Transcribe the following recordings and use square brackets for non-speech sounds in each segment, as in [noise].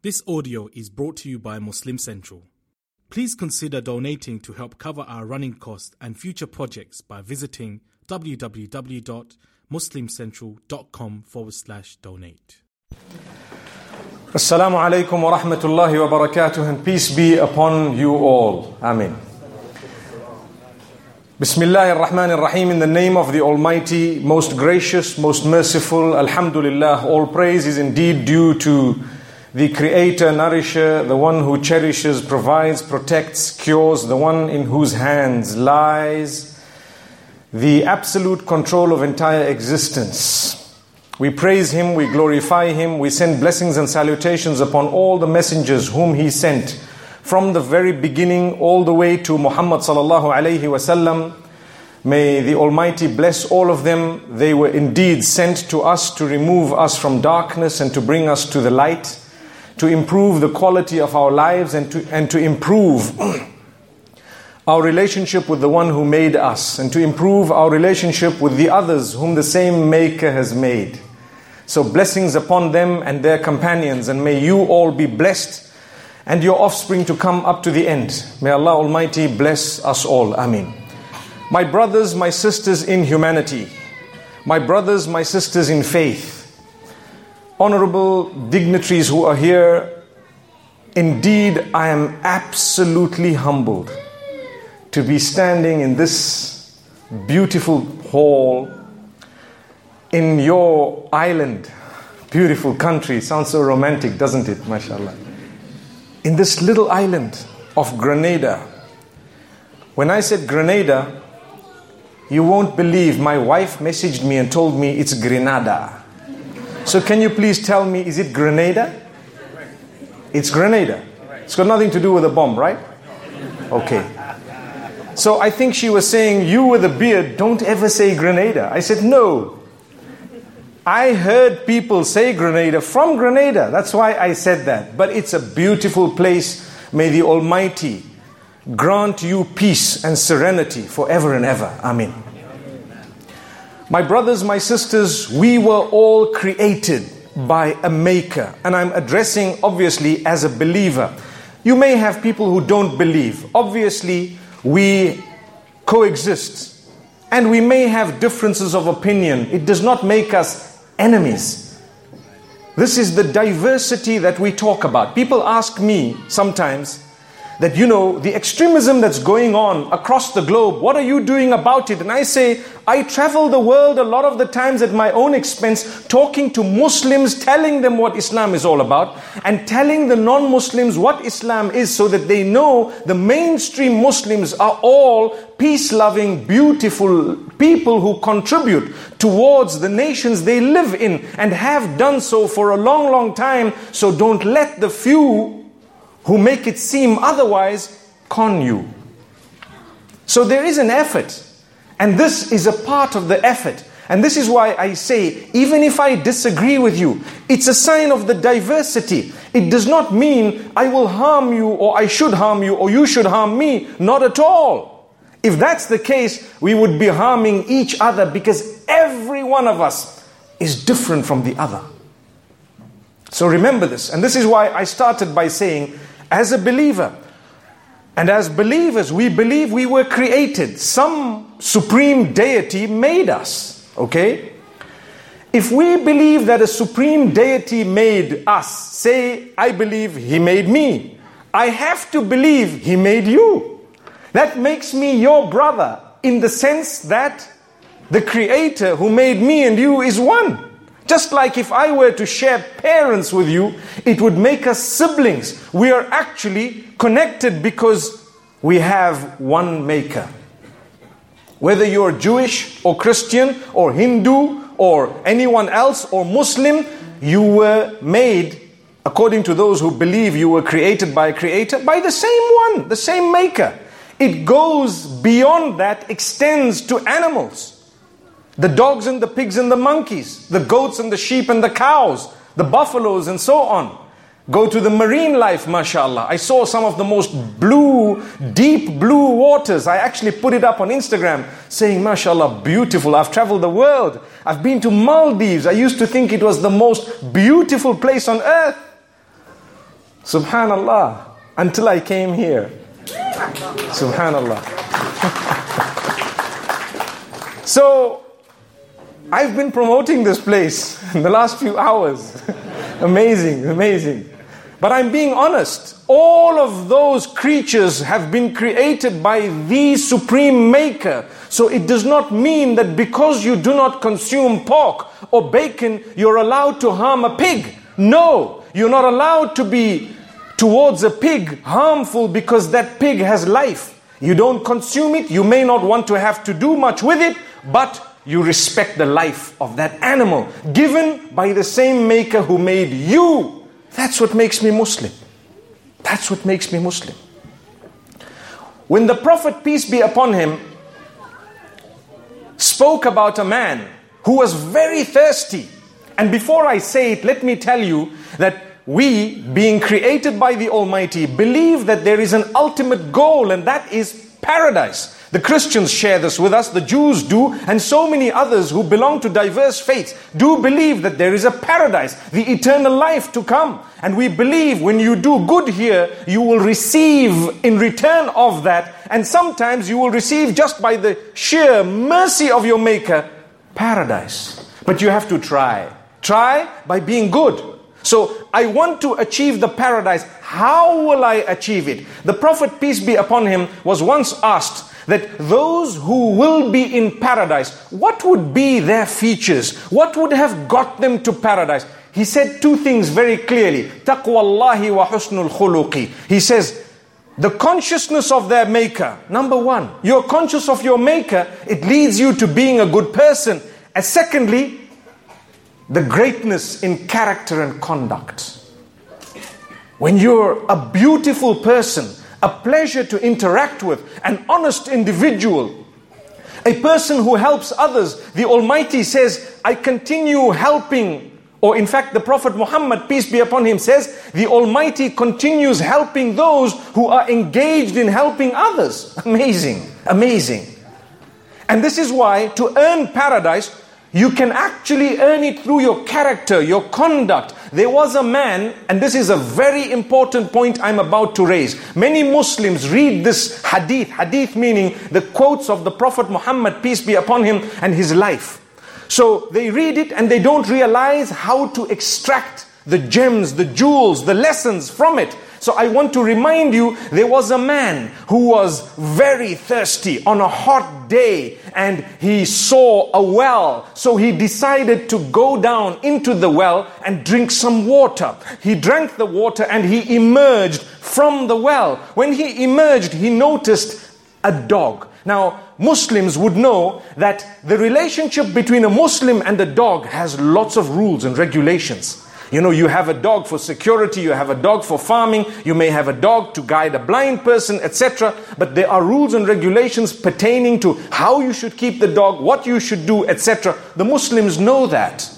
This audio is brought to you by Muslim Central. Please consider donating to help cover our running costs and future projects by visiting www.muslimcentral.com forward slash donate. Assalamu alaikum wa rahmatullahi wa barakatuh and peace be upon you all. Amen. Bismillah ar-Rahman ar-Rahim in the name of the Almighty, most gracious, most merciful. Alhamdulillah, all praise is indeed due to the creator, nourisher, the one who cherishes, provides, protects, cures, the one in whose hands lies the absolute control of entire existence. We praise him, we glorify him, we send blessings and salutations upon all the messengers whom he sent from the very beginning all the way to Muhammad sallallahu alaihi wasallam. May the Almighty bless all of them. They were indeed sent to us to remove us from darkness and to bring us to the light, to improve the quality of our lives and to, and to improve [clears throat] our relationship with the one who made us and to improve our relationship with the others whom the same Maker has made. So, blessings upon them and their companions, and may you all be blessed and your offspring to come up to the end. May Allah Almighty bless us all. Ameen. My brothers, my sisters in humanity, my brothers, my sisters in faith, honorable dignitaries who are here, indeed, I am absolutely humbled to be standing in this beautiful hall in your island, beautiful country. Sounds so romantic, doesn't it? MashaAllah. In this little island of Grenada. When I said Grenada, you won't believe my wife messaged me and told me it's Grenada. So, can you please tell me, is it Grenada? It's Grenada. It's got nothing to do with a bomb, right? Okay. So I think she was saying, You with a beard, don't ever say Grenada. I said, No. I heard people say Grenada from Grenada. That's why I said that. But it's a beautiful place. May the Almighty grant you peace and serenity forever and ever. Amen. My brothers, my sisters, we were all created by a maker. And I'm addressing, obviously, as a believer. You may have people who don't believe. Obviously, we coexist and we may have differences of opinion. It does not make us enemies. This is the diversity that we talk about. People ask me sometimes that, you know, the extremism that's going on across the globe, what are you doing about it? And I say, I travel the world a lot of the times at my own expense, talking to Muslims, telling them what Islam is all about, and telling the non Muslims what Islam is so that they know the mainstream Muslims are all peace loving, beautiful people who contribute towards the nations they live in and have done so for a long, long time. So don't let the few who make it seem otherwise con you. So there is an effort, and this is a part of the effort. And this is why I say, even if I disagree with you, it's a sign of the diversity. It does not mean I will harm you, or I should harm you, or you should harm me. Not at all. If that's the case, we would be harming each other because every one of us is different from the other. So remember this. And this is why I started by saying, as a believer, and as believers, we believe we were created. Some supreme deity made us. Okay? If we believe that a supreme deity made us, say, I believe he made me, I have to believe he made you. That makes me your brother in the sense that the creator who made me and you is one. Just like if I were to share parents with you, it would make us siblings. We are actually connected because we have one maker. Whether you're Jewish or Christian or Hindu or anyone else or Muslim, you were made, according to those who believe you were created by a creator, by the same one, the same maker. It goes beyond that, extends to animals. The dogs and the pigs and the monkeys, the goats and the sheep and the cows, the buffaloes and so on. Go to the marine life, mashallah. I saw some of the most blue, deep blue waters. I actually put it up on Instagram saying, mashallah, beautiful. I've traveled the world. I've been to Maldives. I used to think it was the most beautiful place on earth. Subhanallah. Until I came here. Subhanallah. [laughs] so, I've been promoting this place [laughs] in the last few hours. [laughs] amazing, amazing. But I'm being honest. All of those creatures have been created by the supreme maker. So it does not mean that because you do not consume pork or bacon, you're allowed to harm a pig. No, you're not allowed to be towards a pig harmful because that pig has life. You don't consume it, you may not want to have to do much with it, but you respect the life of that animal given by the same maker who made you. That's what makes me Muslim. That's what makes me Muslim. When the Prophet, peace be upon him, spoke about a man who was very thirsty. And before I say it, let me tell you that we, being created by the Almighty, believe that there is an ultimate goal, and that is paradise. The Christians share this with us, the Jews do, and so many others who belong to diverse faiths do believe that there is a paradise, the eternal life to come. And we believe when you do good here, you will receive in return of that, and sometimes you will receive just by the sheer mercy of your Maker, paradise. But you have to try. Try by being good. So I want to achieve the paradise. How will I achieve it? The Prophet, peace be upon him, was once asked that those who will be in paradise, what would be their features? What would have got them to paradise? He said two things very clearly. Taqwallahi wa husnul khuluqi. He says, the consciousness of their maker. Number one, you're conscious of your maker. It leads you to being a good person. And secondly, the greatness in character and conduct. When you're a beautiful person, a pleasure to interact with, an honest individual, a person who helps others, the Almighty says, I continue helping. Or in fact, the Prophet Muhammad, peace be upon him, says, the Almighty continues helping those who are engaged in helping others. Amazing, amazing. And this is why to earn paradise, you can actually earn it through your character, your conduct. There was a man, and this is a very important point I'm about to raise. Many Muslims read this hadith, hadith meaning the quotes of the Prophet Muhammad, peace be upon him, and his life. So they read it and they don't realize how to extract the gems, the jewels, the lessons from it. So I want to remind you there was a man who was very thirsty on a hot day and he saw a well. So he decided to go down into the well and drink some water. He drank the water and he emerged from the well. When he emerged, he noticed a dog. Now, Muslims would know that the relationship between a Muslim and a dog has lots of rules and regulations. You know, you have a dog for security, you have a dog for farming, you may have a dog to guide a blind person, etc. But there are rules and regulations pertaining to how you should keep the dog, what you should do, etc. The Muslims know that.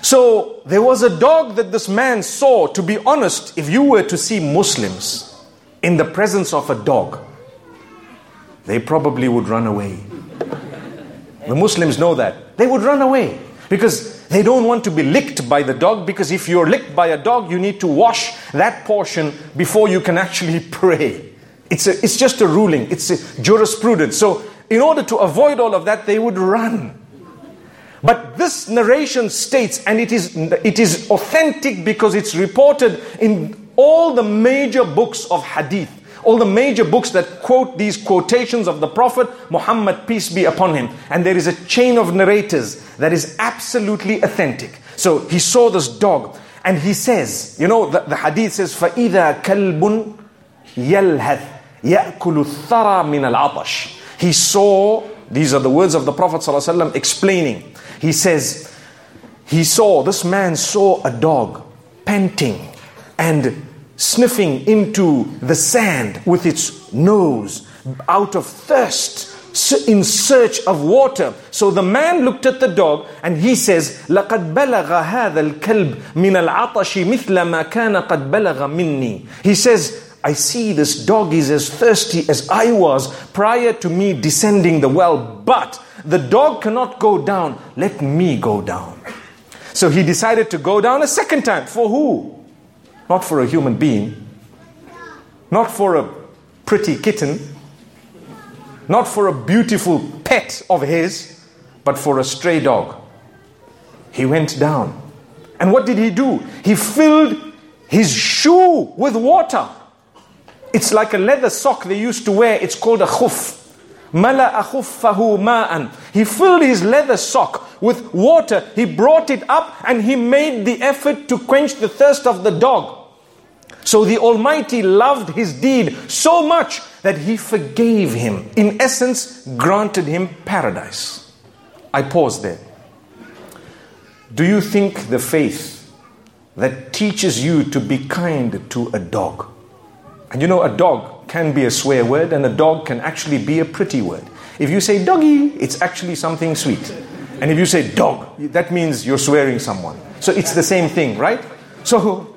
So there was a dog that this man saw. To be honest, if you were to see Muslims in the presence of a dog, they probably would run away. The Muslims know that. They would run away because they don't want to be licked by the dog because if you're licked by a dog, you need to wash that portion before you can actually [laughs] pray. It's, a, it's just a ruling, it's a jurisprudence. So, in order to avoid all of that, they would run. But this narration states, and it is, it is authentic because it's reported in all the major books of hadith all the major books that quote these quotations of the Prophet Muhammad, peace be upon him. And there is a chain of narrators that is absolutely authentic. So he saw this dog and he says, you know, the, the hadith says, فَإِذَا كَلْبٌ يَلْهَثْ يَأْكُلُ الثَّرَى مِنَ الْعَطَشِ He saw, these are the words of the Prophet ﷺ explaining. He says, he saw, this man saw a dog panting and sniffing into the sand with its nose out of thirst in search of water. So the man looked at the dog and he says, لَقَدْ بَلَغَ هَذَا الْكَلْبِ مِنَ الْعَطَشِ مِثْلَ مَا كَانَ قَدْ بَلَغَ مِنِّي He says, I see this dog is as thirsty as I was prior to me descending the well, but the dog cannot go down. Let me go down. So he decided to go down a second time. For who? Not for a human being, not for a pretty kitten, not for a beautiful pet of his, but for a stray dog. He went down. And what did he do? He filled his shoe with water. It's like a leather sock they used to wear. It's called a khuf. Mala khuffahu ma'an. He filled his leather sock with water. He brought it up and he made the effort to quench the thirst of the dog. So the Almighty loved his deed so much that he forgave him. In essence, granted him paradise. I pause there. Do you think the faith that teaches you to be kind to a dog? And you know, a dog can be a swear word, and a dog can actually be a pretty word. If you say doggy, it's actually something sweet. And if you say dog, that means you're swearing someone. So it's the same thing, right? So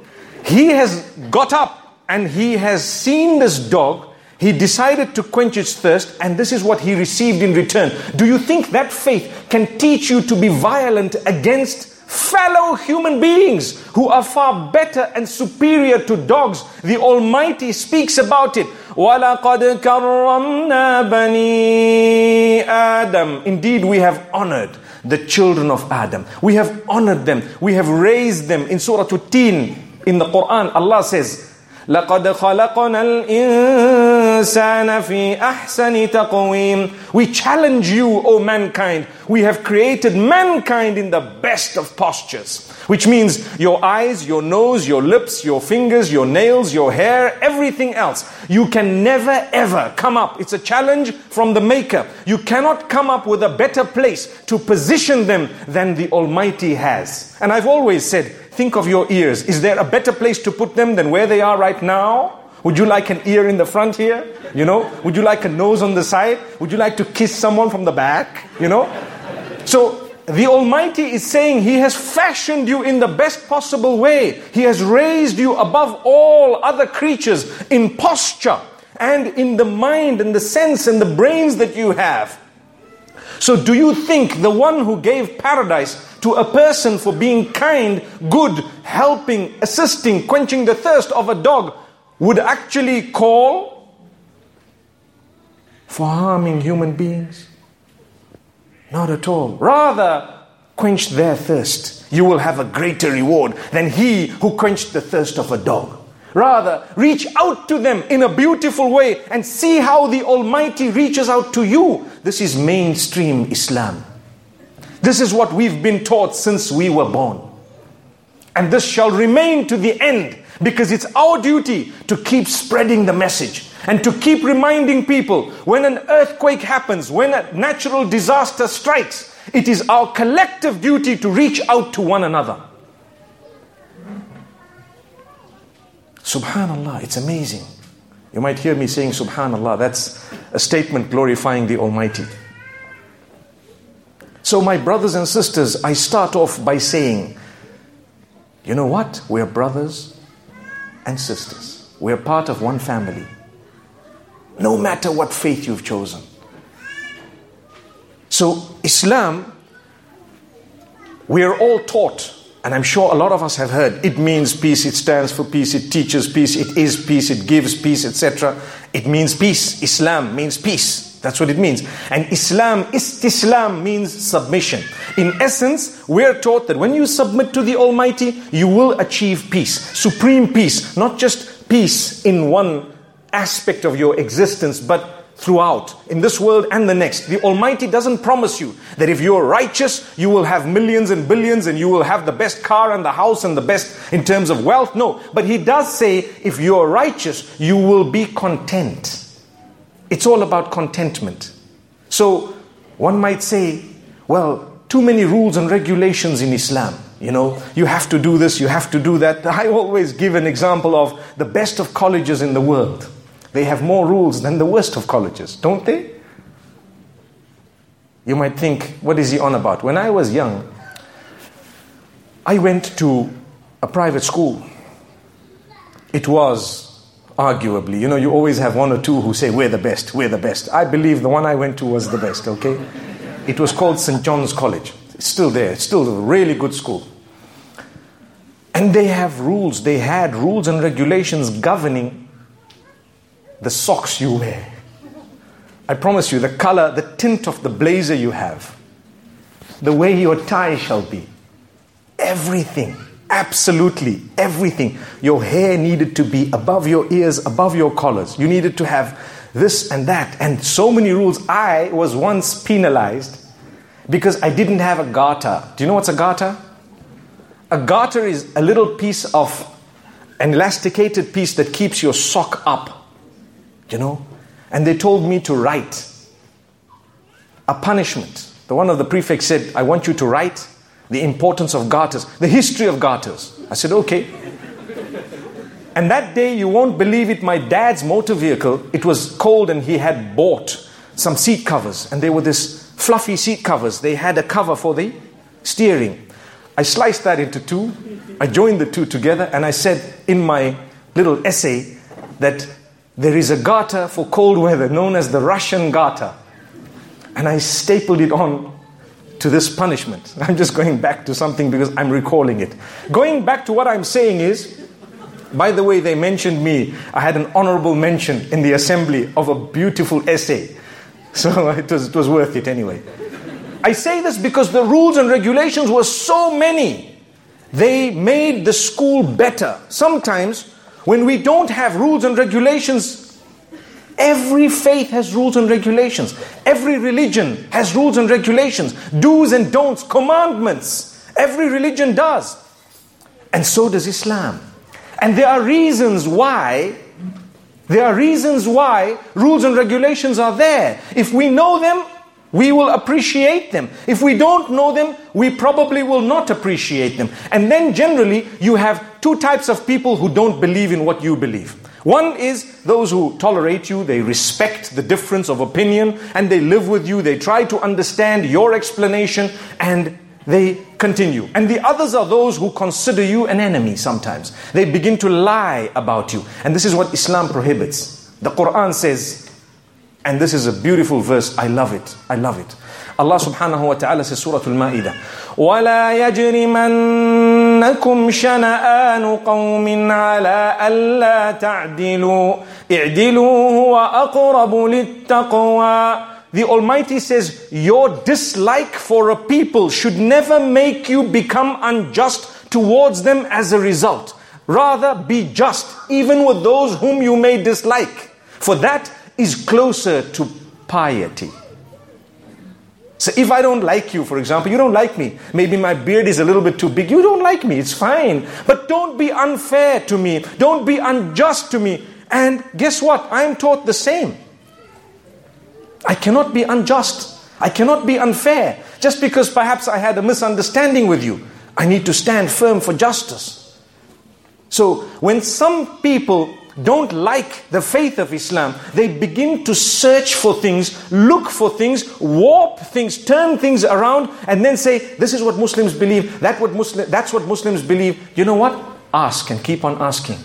he has got up and he has seen this dog. He decided to quench its thirst, and this is what he received in return. Do you think that faith can teach you to be violent against fellow human beings who are far better and superior to dogs? The Almighty speaks about it. وَلَقَدْ كَرَّمْنَا بَنِي آدَمَ Indeed, we have honored the children of Adam. We have honored them. We have raised them. In Surah At-Tin, in the Quran, Allah says, لقد خلقنا الإنسان في أحسن تقويم We challenge you, O mankind. We have created mankind in the best of postures. Which means your eyes, your nose, your lips, your fingers, your nails, your hair, everything else. You can never ever come up. It's a challenge from the Maker. You cannot come up with a better place to position them than the Almighty has. And I've always said, think of your ears. Is there a better place to put them than where they are right now? Would you like an ear in the front here? You know? Would you like a nose on the side? Would you like to kiss someone from the back? You know? So the Almighty is saying He has fashioned you in the best possible way. He has raised you above all other creatures in posture and in the mind and the sense and the brains that you have. So, do you think the one who gave paradise to a person for being kind, good, helping, assisting, quenching the thirst of a dog would actually call for harming human beings? Not at all. Rather, quench their thirst. You will have a greater reward than he who quenched the thirst of a dog. Rather, reach out to them in a beautiful way and see how the Almighty reaches out to you. This is mainstream Islam. This is what we've been taught since we were born. And this shall remain to the end because it's our duty to keep spreading the message and to keep reminding people when an earthquake happens, when a natural disaster strikes, it is our collective duty to reach out to one another. Subhanallah, it's amazing. You might hear me saying Subhanallah, that's a statement glorifying the Almighty. So, my brothers and sisters, I start off by saying, you know what? We're brothers and sisters. We're part of one family. No matter what faith you've chosen. So, Islam, we are all taught, and I'm sure a lot of us have heard, it means peace, it stands for peace, it teaches peace, it is peace, it gives peace, etc. It means peace. Islam means peace. That's what it means. And Islam, istislam means submission. In essence, we're taught that when you submit to the Almighty, you will achieve peace, supreme peace, not just peace in one aspect of your existence, but throughout, in this world and the next. The Almighty doesn't promise you that if you're righteous, you will have millions and billions and you will have the best car and the house and the best in terms of wealth. No, but He does say if you're righteous, you will be content. It's all about contentment. So one might say, well, too many rules and regulations in Islam. You know, you have to do this, you have to do that. [laughs] I always give an example of the best of colleges in the world. They have more rules than the worst of colleges, don't they? You might think, what is he on about? When I was young, I went to a private school. It was arguably. You know, you always have one or two who say, We're the best, we're the best. I believe the one I went to was the best, okay? It was called St. John's College. It's still there, it's still a really good school. And they have rules, they had rules and regulations governing the socks you wear. I promise you, the color, the tint of the blazer you have, the way your tie shall be, everything, absolutely everything. Your hair needed to be above your ears, above your collars. You needed to have this and that, and so many rules. I was once penalized because I didn't have a garter. Do you know what's a garter? A garter is a little piece of an elasticated piece that keeps your sock up. You know? And they told me to write a punishment. The one of the prefects said, I want you to write the importance of garters, the history of garters. I said, okay. And that day, you won't believe it, my dad's motor vehicle, it was cold and he had bought some seat covers. And they were this fluffy seat covers. They had a cover for the steering. I sliced that into two. I joined the two together and I said in my little essay that there is a garter for cold weather known as the Russian garter. And I stapled it on to this punishment. [laughs] I'm just going back to something because I'm recalling it. Going back to what I'm saying is, by the way, they mentioned me. I had an honorable mention in the assembly of a beautiful essay. [laughs] So it was, it was worth it anyway. I say this because the rules and regulations were so many. They made the school better. Sometimes when we don't have rules and regulations, every faith has rules and regulations. Every religion has rules and regulations, do's and don'ts, commandments. Every religion does. And so does Islam. And there are reasons why there are reasons why rules and regulations are there. If we know them, we will appreciate them. If we don't know them, we probably will not appreciate them. And then generally, you have two types of people who don't believe in what you believe. One is those who tolerate you, they respect the difference of opinion, and they live with you, they try to understand your explanation, and they continue. And the others are those who consider you an enemy sometimes. They begin to lie about you. And this is what Islam prohibits. The Quran says, and this is a beautiful verse. I love it. I love it. Allah subhanahu wa ta'ala says Surah Al-Ma'idah. وَلَا يَجْرِمَنَّكُمْ شَنَآنُ قَوْمٍ عَلَىٰ أَلَّا تَعْدِلُوا اعْدِلُوا هُوَ أَقْرَبُ لِلتَّقْوَىٰ the Almighty says, Your dislike for a people should never make you become unjust towards them as a result. Rather, be just, even with those whom you may dislike. For that is closer to piety. So if I don't like you, for example, you don't like me. Maybe my beard is a little bit too big. You don't like me. It's fine. But don't be unfair to me. Don't be unjust to me. And guess what? I'm taught the same. I cannot be unjust. I cannot be unfair. Just because perhaps I had a misunderstanding with you. I need to stand firm for justice. So when some people don't like the faith of Islam, they begin to search for things, look for things, warp things, turn things around, and then say, This is what Muslims believe, that what Muslim, that's what Muslims believe. You know what? Ask and keep on asking.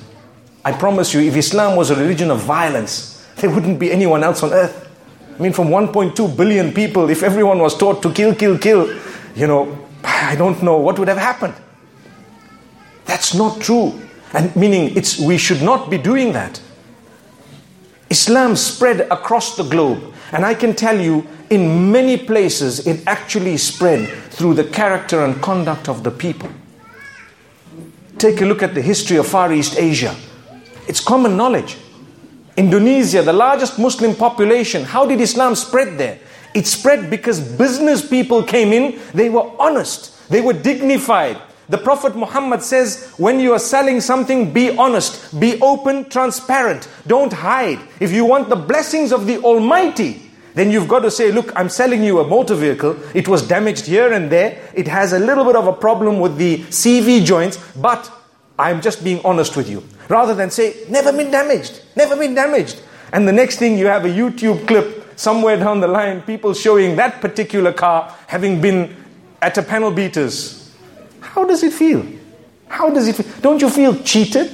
I promise you, if Islam was a religion of violence, there wouldn't be anyone else on earth. I mean, from 1.2 billion people, if everyone was taught to kill, kill, kill, you know, I don't know what would have happened. That's not true. And meaning it's we should not be doing that. Islam spread across the globe. And I can tell you, in many places, it actually spread through the character and conduct of the people. Take a look at the history of Far East Asia. It's common knowledge. Indonesia, the largest Muslim population, how did Islam spread there? It spread because business people came in, they were honest, they were dignified, the Prophet Muhammad says, when you are selling something, be honest, be open, transparent, don't hide. If you want the blessings of the Almighty, then you've got to say, look, I'm selling you a motor vehicle. It was damaged here and there. It has a little bit of a problem with the CV joints, but I'm just being honest with you. Rather than say, never been damaged, never been damaged. And the next thing you have a YouTube clip somewhere down the line, people showing that particular car having been at a panel beaters how does it feel? How does it feel? Don't you feel cheated?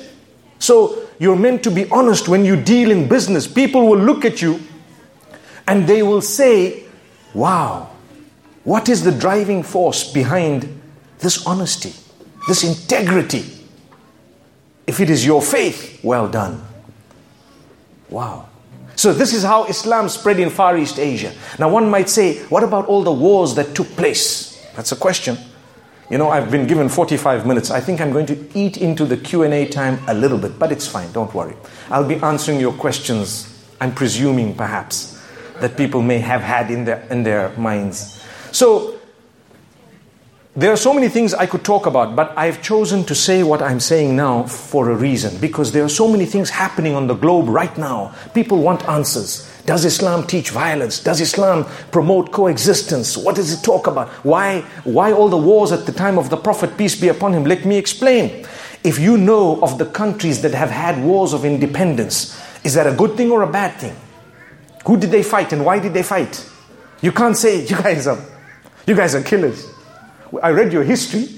So you're meant to be honest when you deal in business. People will look at you and they will say, Wow, what is the driving force behind this honesty, this integrity? If it is your faith, well done. Wow. So, this is how Islam spread in Far East Asia. Now, one might say, what about all the wars that took place? That's a question. You know, I've been given 45 minutes. I think I'm going to eat into the Q&A time a little bit, but it's fine, don't worry. I'll be answering your questions, I'm presuming perhaps, that people may have had in their, in their minds. So, there are so many things I could talk about, but I've chosen to say what I'm saying now for a reason because there are so many things happening on the globe right now. People want answers. Does Islam teach violence? Does Islam promote coexistence? What does it talk about? Why, why all the wars at the time of the Prophet, peace be upon him? Let me explain. If you know of the countries that have had wars of independence, is that a good thing or a bad thing? Who did they fight and why did they fight? You can't say [laughs] you guys are you guys are killers. I read your history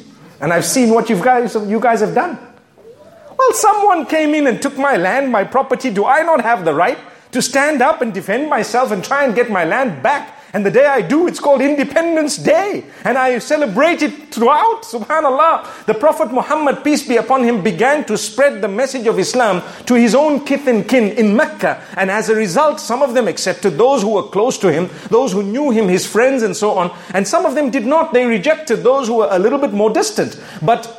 and I've seen what you guys, you guys have done. Well, someone came in and took my land, my property. Do I not have the right to stand up and defend myself and try and get my land back? And the day I do, it's called Independence Day. And I celebrate it throughout. Subhanallah. The Prophet Muhammad, peace be upon him, began to spread the message of Islam to his own kith and kin in Mecca. And as a result, some of them accepted, those who were close to him, those who knew him, his friends, and so on. And some of them did not. They rejected those who were a little bit more distant. But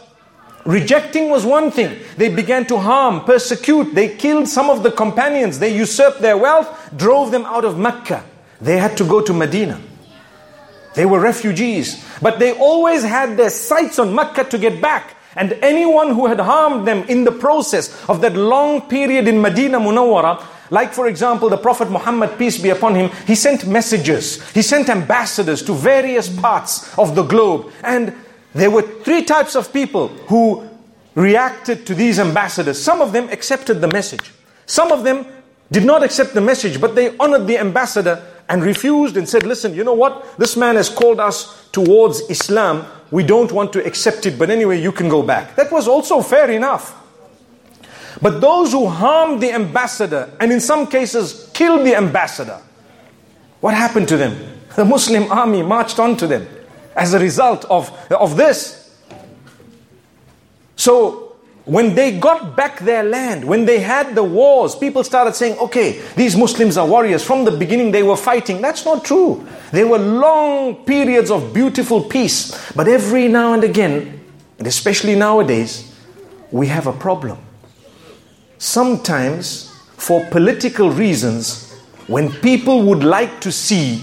Rejecting was one thing. They began to harm, persecute. They killed some of the companions. They usurped their wealth, drove them out of Mecca. They had to go to Medina. They were refugees, but they always had their sights on Mecca to get back. And anyone who had harmed them in the process of that long period in Medina Munawwara, like for example the Prophet Muhammad, peace be upon him, he sent messages, he sent ambassadors to various parts of the globe. And there were three types of people who reacted to these ambassadors. Some of them accepted the message. Some of them did not accept the message, but they honored the ambassador and refused and said, Listen, you know what? This man has called us towards Islam. We don't want to accept it, but anyway, you can go back. That was also fair enough. But those who harmed the ambassador and in some cases killed the ambassador, what happened to them? The Muslim army marched on to them as a result of, of this. So when they got back their land, when they had the wars, people started saying, okay, these Muslims are warriors. From the beginning, they were fighting. That's not true. There were long periods of beautiful peace. But every now and again, and especially nowadays, we have a problem. Sometimes, for political reasons, when people would like to see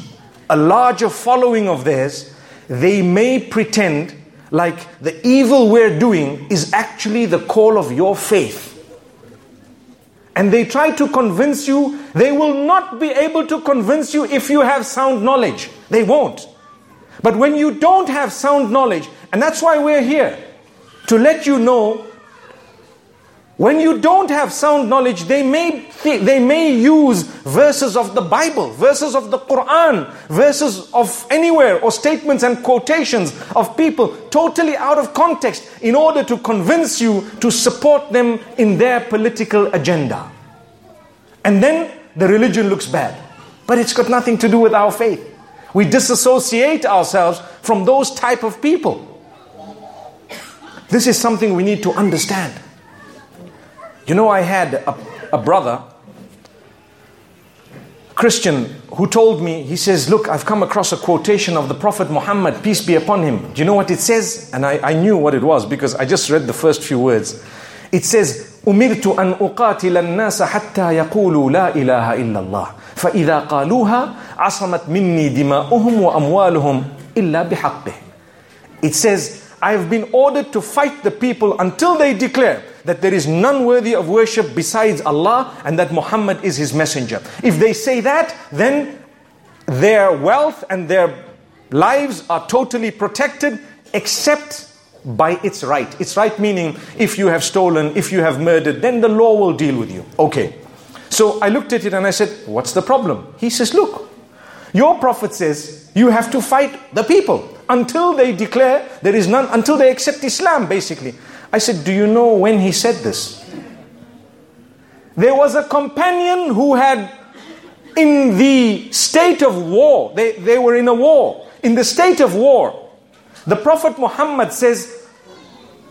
a larger following of theirs, they may pretend like the evil we're doing is actually the call of your faith. And they try to convince you, they will not be able to convince you if you have sound knowledge. They won't. But when you don't have sound knowledge, and that's why we're here, to let you know when you don't have sound knowledge, they may, they may use verses of the Bible, verses of the Quran, verses of anywhere, or statements and quotations of people totally out of context in order to convince you to support them in their political agenda. And then the religion looks bad. But it's got nothing to do with our faith. We disassociate ourselves from those type of people. This is something we need to understand. You know, I had a, a brother, Christian, who told me, he says, Look, I've come across a quotation of the Prophet Muhammad, peace be upon him. Do you know what it says? And I, I knew what it was because I just read the first few words. It says, أمرت أن أقاتل الناس حتى يقولوا لا إله إلا الله فإذا قالوها عصمت مني دماؤهم وأموالهم إلا بحقه It says, I have been ordered to fight the people until they declare that there is none worthy of worship besides Allah and that Muhammad is his messenger. If they say that, then their wealth and their lives are totally protected except by its right. Its right meaning if you have stolen, if you have murdered, then the law will deal with you. Okay. So I looked at it and I said, What's the problem? He says, Look, your prophet says you have to fight the people until they declare there is none, until they accept Islam, basically. I said, Do you know when he said this? There was a companion who had, in the state of war, they, they were in a war, in the state of war, the Prophet Muhammad says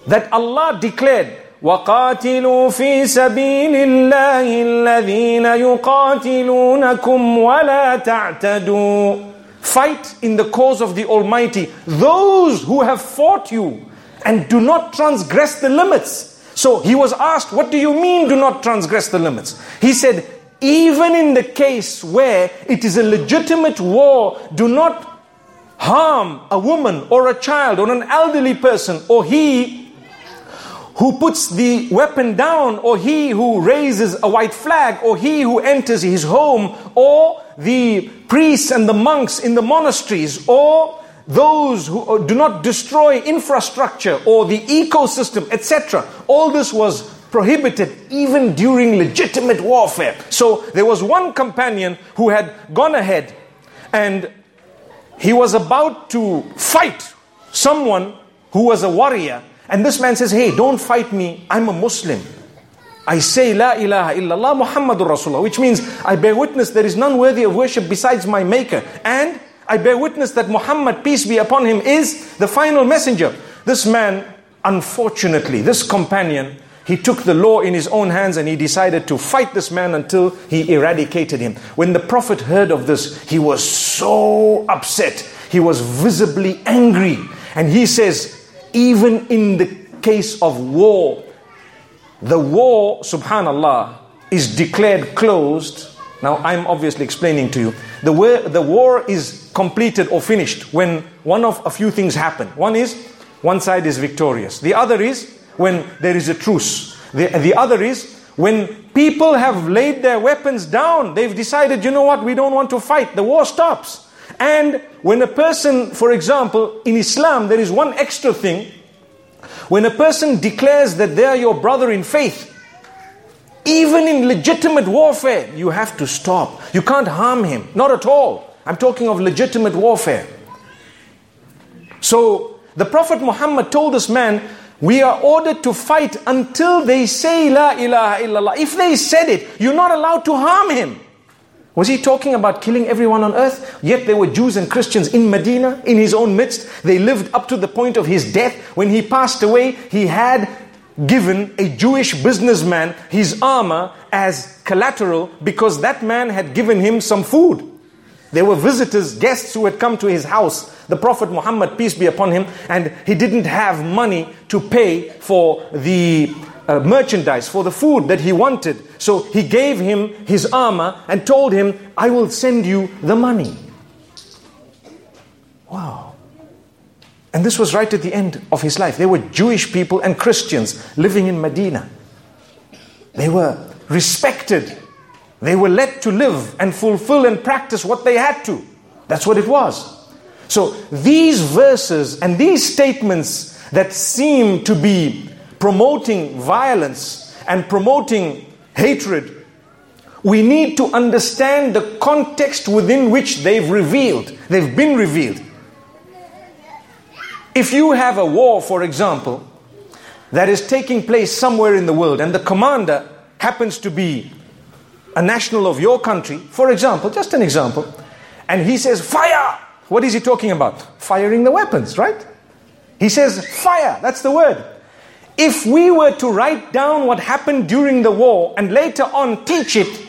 that Allah declared, وقاتلوا في سبيل الله الذين يقاتلونكم ولا تعتدوا Fight in the cause of the Almighty those who have fought you and do not transgress the limits. So he was asked, What do you mean do not transgress the limits? He said, Even in the case where it is a legitimate war, do not harm a woman or a child or an elderly person or he who puts the weapon down, or he who raises a white flag, or he who enters his home, or the priests and the monks in the monasteries, or those who do not destroy infrastructure or the ecosystem, etc. All this was prohibited even during legitimate warfare. So there was one companion who had gone ahead and he was about to fight someone who was a warrior and this man says, Hey, don't fight me. I'm a Muslim. I say La ilaha illallah Muhammadur Rasulullah, which means I bear witness there is none worthy of worship besides my Maker. And I bear witness that Muhammad, peace be upon him, is the final messenger. This man, unfortunately, this companion, he took the law in his own hands and he decided to fight this man until he eradicated him. When the Prophet heard of this, he was so upset. He was visibly angry. And he says, even in the case of war, the war, subhanallah, is declared closed. Now, I'm obviously explaining to you. The war, the war is completed or finished when one of a few things happen. One is one side is victorious, the other is when there is a truce, the, the other is when people have laid their weapons down, they've decided, you know what, we don't want to fight, the war stops. And when a person, for example, in Islam, there is one extra thing. When a person declares that they are your brother in faith, even in legitimate warfare, you have to stop. You can't harm him. Not at all. I'm talking of legitimate warfare. So the Prophet Muhammad told this man, we are ordered to fight until they say La ilaha illallah. If they said it, you're not allowed to harm him. Was he talking about killing everyone on earth? Yet there were Jews and Christians in Medina, in his own midst. They lived up to the point of his death. When he passed away, he had given a Jewish businessman his armor as collateral because that man had given him some food. There were visitors, guests who had come to his house, the Prophet Muhammad, peace be upon him, and he didn't have money to pay for the uh, merchandise, for the food that he wanted. So he gave him his armor and told him, I will send you the money. Wow. And this was right at the end of his life. There were Jewish people and Christians living in Medina. They were respected. They were let to live and fulfill and practice what they had to. That's what it was. So these verses and these statements that seem to be promoting violence and promoting hatred, we need to understand the context within which they've revealed, they've been revealed. If you have a war, for example, that is taking place somewhere in the world and the commander happens to be a national of your country, for example, just an example, and he says, Fire! What is he talking about? Firing the weapons, right? He says, Fire! That's the word. If we were to write down what happened during the war and later on teach it,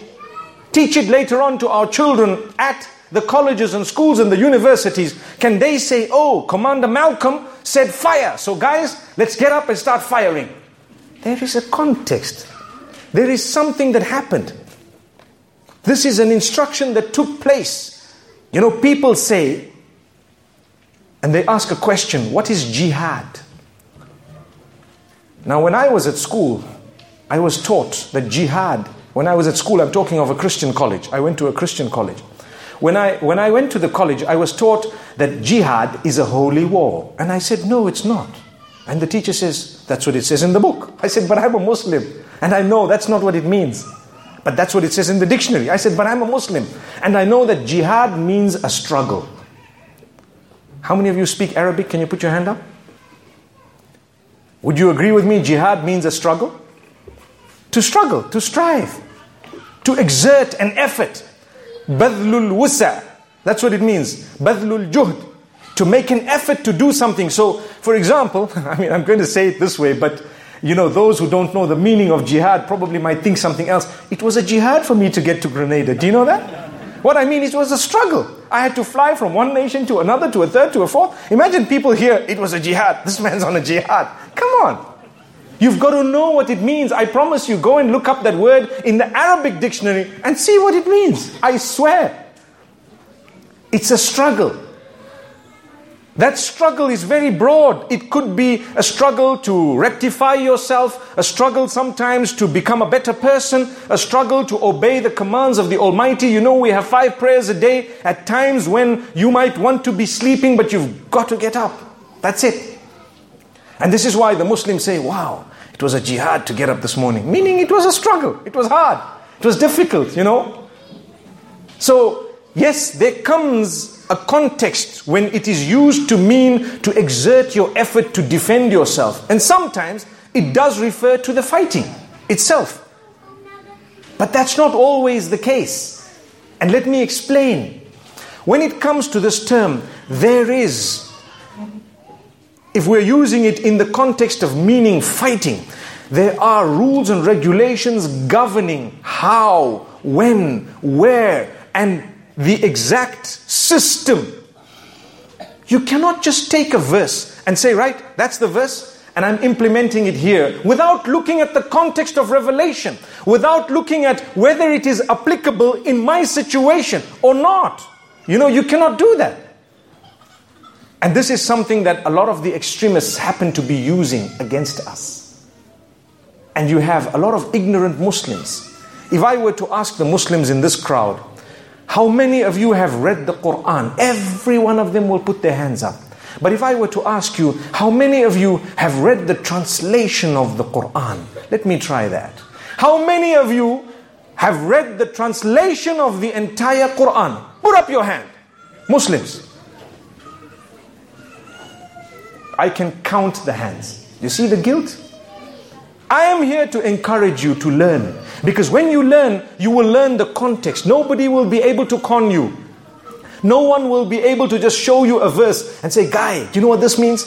teach it later on to our children at the colleges and schools and the universities, can they say, oh, Commander Malcolm said fire, so guys, let's get up and start firing? There is a context. There is something that happened. This is an instruction that took place. You know, people say, and they ask a question what is jihad? Now, when I was at school, I was taught that jihad, when I was at school, I'm talking of a Christian college. I went to a Christian college. When I, when I went to the college, I was taught that jihad is a holy war. And I said, no, it's not. And the teacher says, that's what it says in the book. I said, but I'm a Muslim. And I know that's not what it means. But that's what it says in the dictionary. I said, but I'm a Muslim. And I know that jihad means a struggle. How many of you speak Arabic? Can you put your hand up? Would you agree with me? Jihad means a struggle? To struggle, to strive, to exert an effort. Badlul wusa. That's what it means. Badlul juhd. To make an effort to do something. So, for example, [laughs] I mean, I'm going to say it this way, but you know, those who don't know the meaning of jihad probably might think something else. It was a jihad for me to get to Grenada. Do you know that? What I mean is, it was a struggle. I had to fly from one nation to another, to a third, to a fourth. Imagine people here, it was a jihad. This man's on a jihad. Come on. You've got to know what it means. I promise you, go and look up that word in the Arabic dictionary and see what it means. I swear. It's a struggle. That struggle is very broad. It could be a struggle to rectify yourself, a struggle sometimes to become a better person, a struggle to obey the commands of the Almighty. You know, we have five prayers a day at times when you might want to be sleeping, but you've got to get up. That's it. And this is why the Muslims say, wow, it was a jihad to get up this morning. Meaning it was a struggle, it was hard, it was difficult, you know. So, yes, there comes a context when it is used to mean to exert your effort to defend yourself. And sometimes it does refer to the fighting itself. But that's not always the case. And let me explain. When it comes to this term, there is, if we're using it in the context of meaning fighting, there are rules and regulations governing how, when, where, and the exact system. You cannot just take a verse and say, right, that's the verse, and I'm implementing it here without looking at the context of revelation, without looking at whether it is applicable in my situation or not. You know, you cannot do that. And this is something that a lot of the extremists happen to be using against us. And you have a lot of ignorant Muslims. If I were to ask the Muslims in this crowd, how many of you have read the Quran? Every one of them will put their hands up. But if I were to ask you, how many of you have read the translation of the Quran? Let me try that. How many of you have read the translation of the entire Quran? Put up your hand. Muslims. I can count the hands. You see the guilt? I am here to encourage you to learn. Because when you learn, you will learn the context. Nobody will be able to con you. No one will be able to just show you a verse and say, Guy, do you know what this means?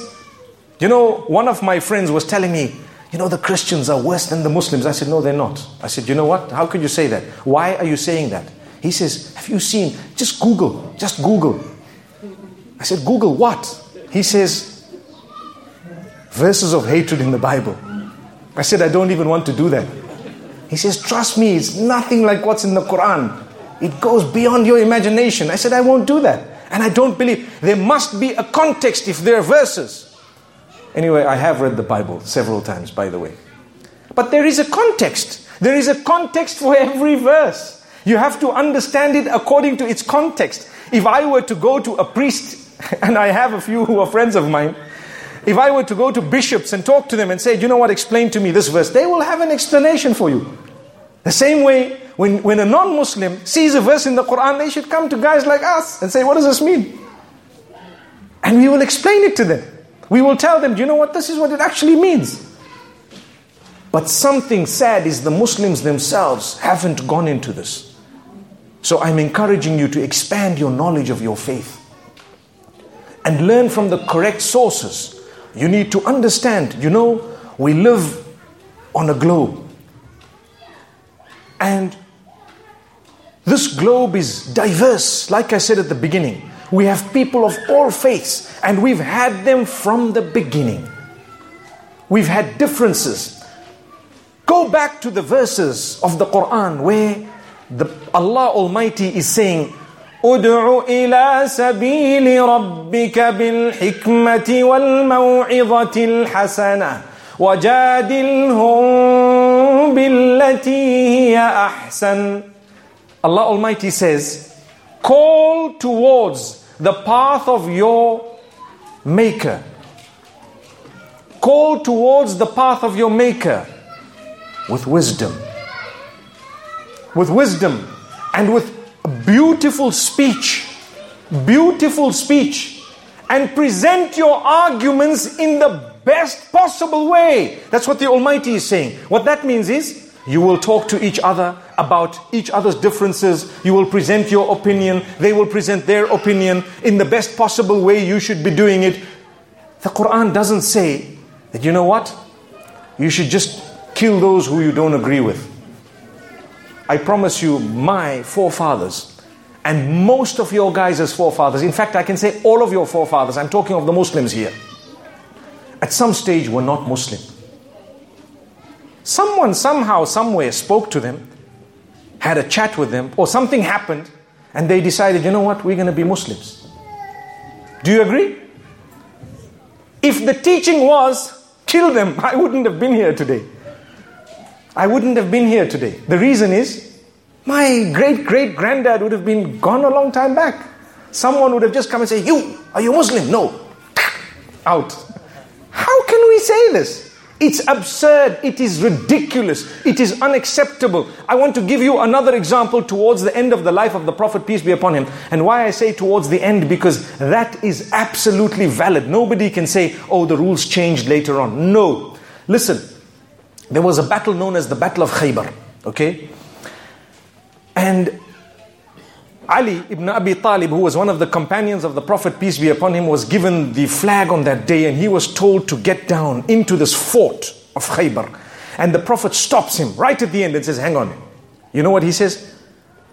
You know, one of my friends was telling me, you know, the Christians are worse than the Muslims. I said, no, they're not. I said, you know what? How could you say that? Why are you saying that? He says, have you seen? Just Google. Just Google. I said, Google what? He says, verses of hatred in the Bible. I said, I don't even want to do that. He says, Trust me, it's nothing like what's in the Quran. It goes beyond your imagination. I said, I won't do that. And I don't believe. There must be a context if there are verses. Anyway, I have read the Bible several times, by the way. But there is a context. There is a context for every verse. You have to understand it according to its context. If I were to go to a priest, [laughs] and I have a few who are friends of mine, if I were to go to bishops and talk to them and say, you know what, explain to me this verse, they will have an explanation for you. The same way, when, when a non Muslim sees a verse in the Quran, they should come to guys like us and say, what does this mean? And we will explain it to them. We will tell them, do you know what, this is what it actually means. But something sad is the Muslims themselves haven't gone into this. So I'm encouraging you to expand your knowledge of your faith and learn from the correct sources you need to understand, you know, we live on a globe. And this globe is diverse, like I said at the beginning. We have people of all faiths, and we've had them from the beginning. We've had differences. Go back to the verses of the Quran where the, Allah Almighty is saying, ادع الى سبيل ربك بالحكمه والموعظه الحسنه وجادلهم بالتي هي احسن Allah Almighty says call towards the path of your maker call towards the path of your maker with wisdom with wisdom and with beautiful speech, beautiful speech, and present your arguments in the best possible way. That's what the Almighty is saying. What that means is you will talk to each other about each other's differences. You will present your opinion. They will present their opinion in the best possible way you should be doing it. The Quran doesn't say that, you know what? you should just kill those who you don't agree with. I promise you, my forefathers, and most of your guys' forefathers, in fact, I can say all of your forefathers, I'm talking of the Muslims here, at some stage were not Muslim. Someone somehow, somewhere spoke to them, had a chat with them, or something happened, and they decided, you know what, we're going to be Muslims. Do you agree? If the teaching was, kill them, [laughs] I wouldn't have been here today. I wouldn't have been here today. The reason is, my great great granddad would have been gone a long time back. Someone would have just come and say, You, are you Muslim? No. Out. How can we say this? It's absurd. It is ridiculous. It is unacceptable. I want to give you another example towards the end of the life of the Prophet, peace be upon him. And why I say towards the end, because that is absolutely valid. Nobody can say, oh, the rules changed later on. No. Listen, there was a battle known as the Battle of Khaybar. Okay? And Ali ibn Abi Talib, who was one of the companions of the Prophet, peace be upon him, was given the flag on that day and he was told to get down into this fort of Khaybar. And the Prophet stops him right at the end and says, Hang on. You know what he says?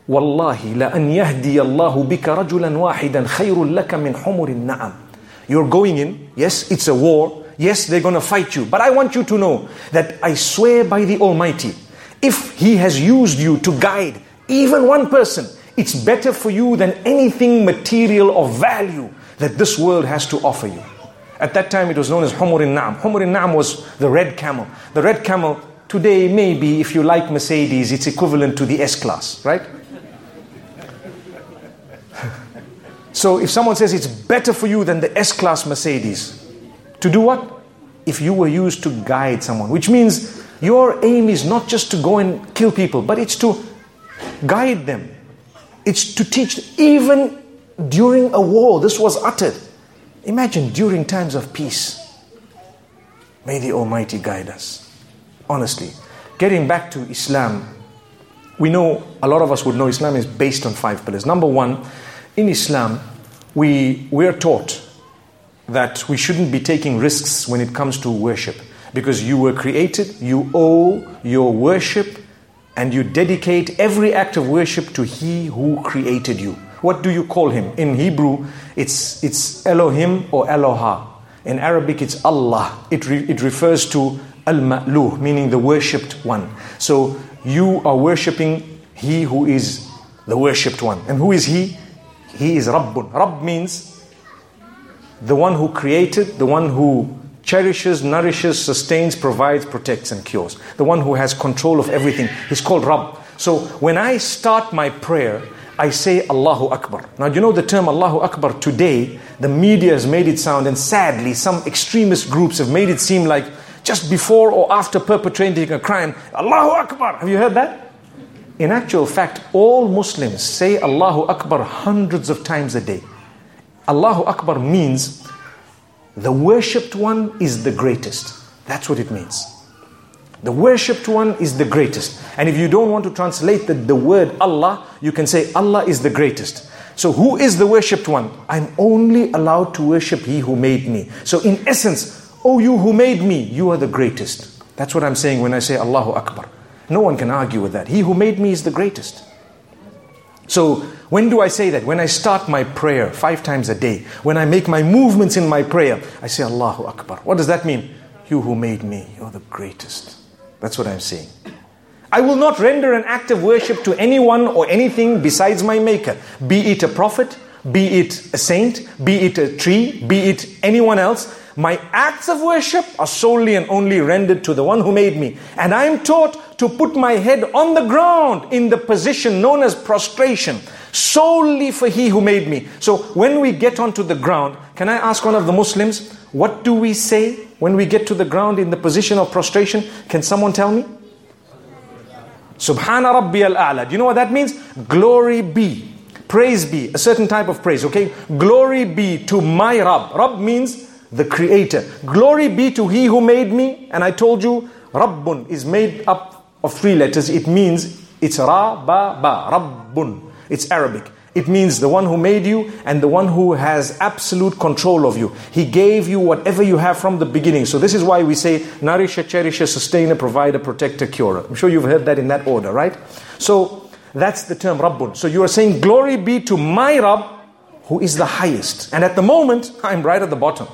Wallahi, la an yahdi Allahu bika rajulan wahidan khayrul laka min humur na'am. You're going in, yes, it's a war, yes, they're going to fight you, but I want you to know that I swear by the Almighty, if He has used you to guide even one person, it's better for you than anything material of value that this world has to offer you. At that time, it was known as Humur Na'am. Humur Na'am was the red camel. The red camel, today, maybe if you like Mercedes, it's equivalent to the S Class, right? [laughs] so if someone says it's better for you than the S Class Mercedes, to do what? If you were used to guide someone, which means your aim is not just to go and kill people, but it's to guide them, it's to teach, even during a war, this was uttered. Imagine during times of peace. May the Almighty guide us. Honestly, getting back to Islam, we know, a lot of us would know Islam is based on five pillars. Number one, in Islam, we, we are taught that we shouldn't be taking risks when it comes to worship because you were created, you owe your worship and you dedicate every act of worship to He who created you. What do you call Him? In Hebrew, it's, it's Elohim or Eloha. In Arabic, it's Allah. It, re, it refers to Al Ma'luh, meaning the worshipped one. So you are worshipping He who is the worshipped one. And who is He? He is Rabbun. Rabb means the one who created, the one who cherishes, nourishes, sustains, provides, protects, and cures. The one who has control of everything. He's called Rabb. So when I start my prayer, I say Allahu Akbar. Now, you know the term Allahu Akbar today, the media has made it sound, and sadly, some extremist groups have made it seem like just before or after perpetrating a crime, Allahu Akbar. Have you heard that? In actual fact, all Muslims say Allahu Akbar hundreds of times a day. Allahu Akbar means the worshipped one is the greatest. That's what it means. The worshipped one is the greatest. And if you don't want to translate the, the word Allah, you can say Allah is the greatest. So, who is the worshipped one? I'm only allowed to worship He who made me. So, in essence, oh, you who made me, you are the greatest. That's what I'm saying when I say Allahu Akbar. No one can argue with that. He who made me is the greatest. So, when do I say that? When I start my prayer five times a day. When I make my movements in my prayer, I say Allahu Akbar. What does that mean? You who made me, you're the greatest. That's what I'm saying. I will not render an act of worship to anyone or anything besides my Maker, be it a prophet, be it a saint, be it a tree, be it anyone else. My acts of worship are solely and only rendered to the one who made me. And I am taught to put my head on the ground in the position known as prostration, solely for he who made me. So when we get onto the ground, can I ask one of the Muslims, what do we say when we get to the ground in the position of prostration? Can someone tell me? Subhana Rabbi al A'la. Do you know what that means? Glory be. Praise be. A certain type of praise, okay? Glory be to my Rabb. Rabb means the creator. Glory be to he who made me. And I told you, Rabbun is made up of three letters. It means it's Ra, Ba, Ba. Rabbun. It's Arabic. It means the one who made you and the one who has absolute control of you. He gave you whatever you have from the beginning. So this is why we say nourisher, cherisher, sustainer, provider, protector, curer. I'm sure you've heard that in that order, right? So that's the term Rabbun. So you are saying, Glory be to my Rabb who is the highest. And at the moment, I'm right at the bottom.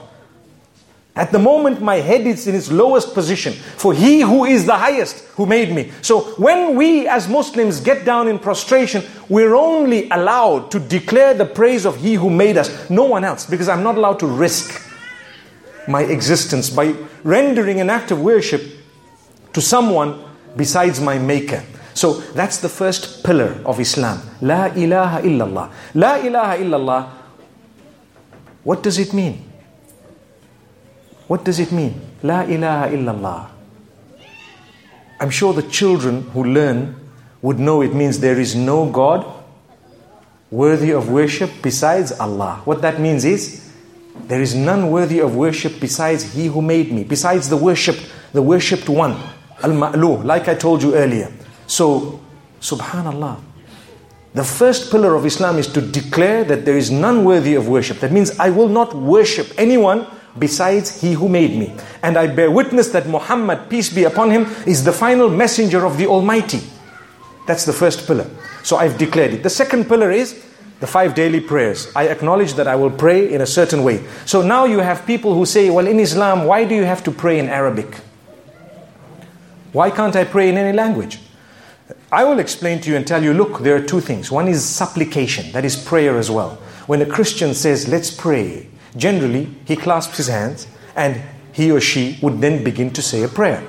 At the moment, my head is in its lowest position. For He who is the highest who made me. So when we as Muslims get down in prostration, we're only allowed to declare the praise of He who made us, no one else, because I'm not allowed to risk my existence by rendering an act of worship to someone besides my Maker. So that's the first pillar of Islam. La ilaha illallah. La ilaha illallah. What does it mean? What does it mean? La ilaha illallah. I'm sure the children who learn would know it means there is no God worthy of worship besides Allah. What that means is there is none worthy of worship besides He who made me, besides the worshipped, the worshipped one, Al Ma'luh, like I told you earlier. So, subhanallah. The first pillar of Islam is to declare that there is none worthy of worship. That means I will not worship anyone besides he who made me. And I bear witness that Muhammad, peace be upon him, is the final messenger of the Almighty. That's the first pillar. So I've declared it. The second pillar is the five daily prayers. I acknowledge that I will pray in a certain way. So now you have people who say, well, in Islam, why do you have to pray in Arabic? Why can't I pray in any language? I will explain to you and tell you look, there are two things. One is supplication, that is prayer as well. When a Christian says, let's pray, generally he clasps his hands and he or she would then begin to say a prayer.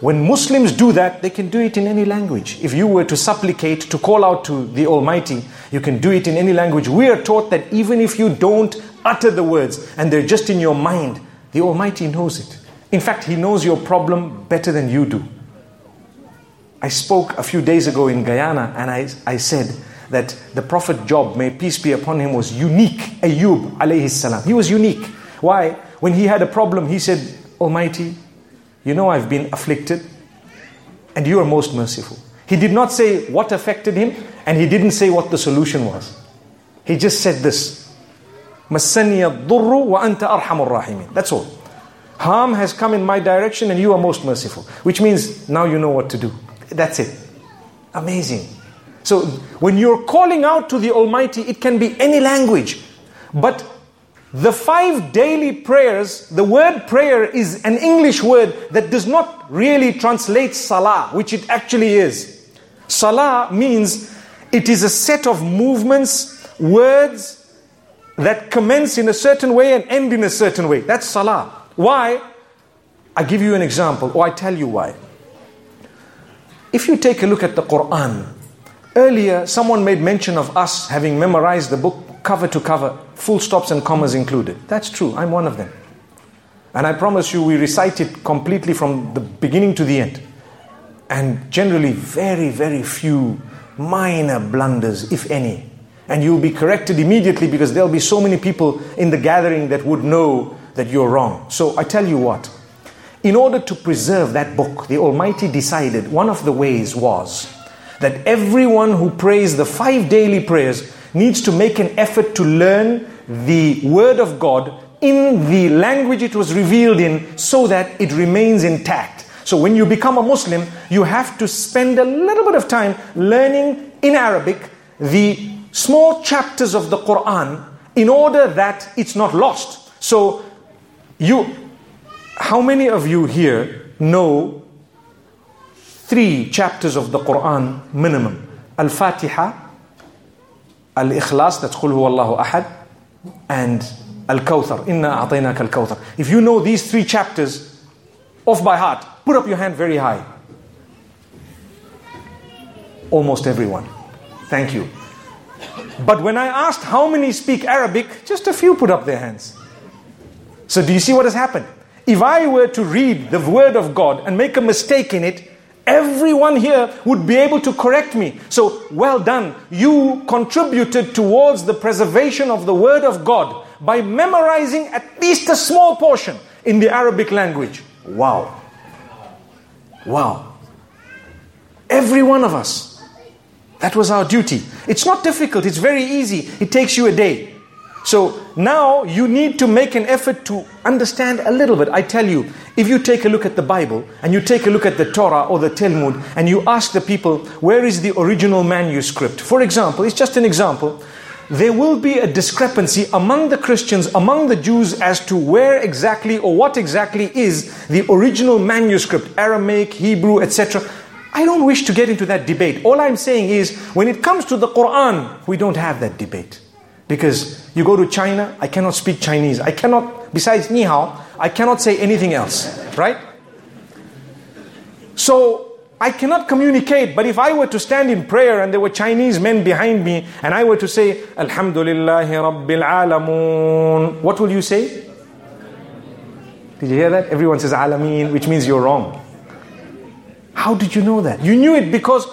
When Muslims do that, they can do it in any language. If you were to supplicate, to call out to the Almighty, you can do it in any language. We are taught that even if you don't utter the words and they're just in your mind, the Almighty knows it. In fact, He knows your problem better than you do. I spoke a few days ago in Guyana and I, I said that the Prophet Job, may peace be upon him, was unique. Ayub alayhi salam. He was unique. Why? When he had a problem, he said, Almighty, you know I've been afflicted and you are most merciful. He did not say what affected him and he didn't say what the solution was. He just said this. Masaniya durru wa anta arhamur rahimin. That's all. Harm has come in my direction and you are most merciful. Which means now you know what to do. That's it. Amazing. So when you're calling out to the Almighty, it can be any language. But the five daily prayers, the word prayer is an English word that does not really translate salah, which it actually is. Salah means it is a set of movements, words that commence in a certain way and end in a certain way. That's salah. Why? I give you an example, or I tell you why. If you take a look at the Quran, earlier someone made mention of us having memorized the book cover to cover, full stops and commas included. That's true, I'm one of them. And I promise you, we recite it completely from the beginning to the end. And generally, very, very few minor blunders, if any. And you'll be corrected immediately because there'll be so many people in the gathering that would know that you're wrong. So I tell you what, in order to preserve that book, the Almighty decided one of the ways was that everyone who prays the five daily prayers needs to make an effort to learn the Word of God in the language it was revealed in so that it remains intact. So when you become a Muslim, you have to spend a little bit of time learning in Arabic the small chapters of the Quran in order that it's not lost. So you how many of you here know three chapters of the Quran minimum? Al Fatiha, Al Ikhlas, that's Qul Allahu Ahad, and Al Kawthar, Inna A'tainaka Al Kawthar. If you know these three chapters off by heart, put up your hand very high. Almost everyone. Thank you. But when I asked how many speak Arabic, just a few put up their hands. So, do you see what has happened? If I were to read the Word of God and make a mistake in it, everyone here would be able to correct me. So, well done. You contributed towards the preservation of the Word of God by memorizing at least a small portion in the Arabic language. Wow. Wow. Every one of us. That was our duty. It's not difficult, it's very easy. It takes you a day. So now you need to make an effort to understand a little bit. I tell you, if you take a look at the Bible and you take a look at the Torah or the Talmud and you ask the people, where is the original manuscript? For example, it's just an example. There will be a discrepancy among the Christians, among the Jews, as to where exactly or what exactly is the original manuscript, Aramaic, Hebrew, etc. I don't wish to get into that debate. All I'm saying is, when it comes to the Quran, we don't have that debate. Because you go to China, I cannot speak Chinese. I cannot, besides ni hao, I cannot say anything else, right? So I cannot communicate, but if I were to stand in prayer and there were Chinese men behind me and I were to say, Alhamdulillahi Rabbil Alamun, what will you say? Did you hear that? Everyone says Alameen, which means you're wrong. How did you know that? You knew it because,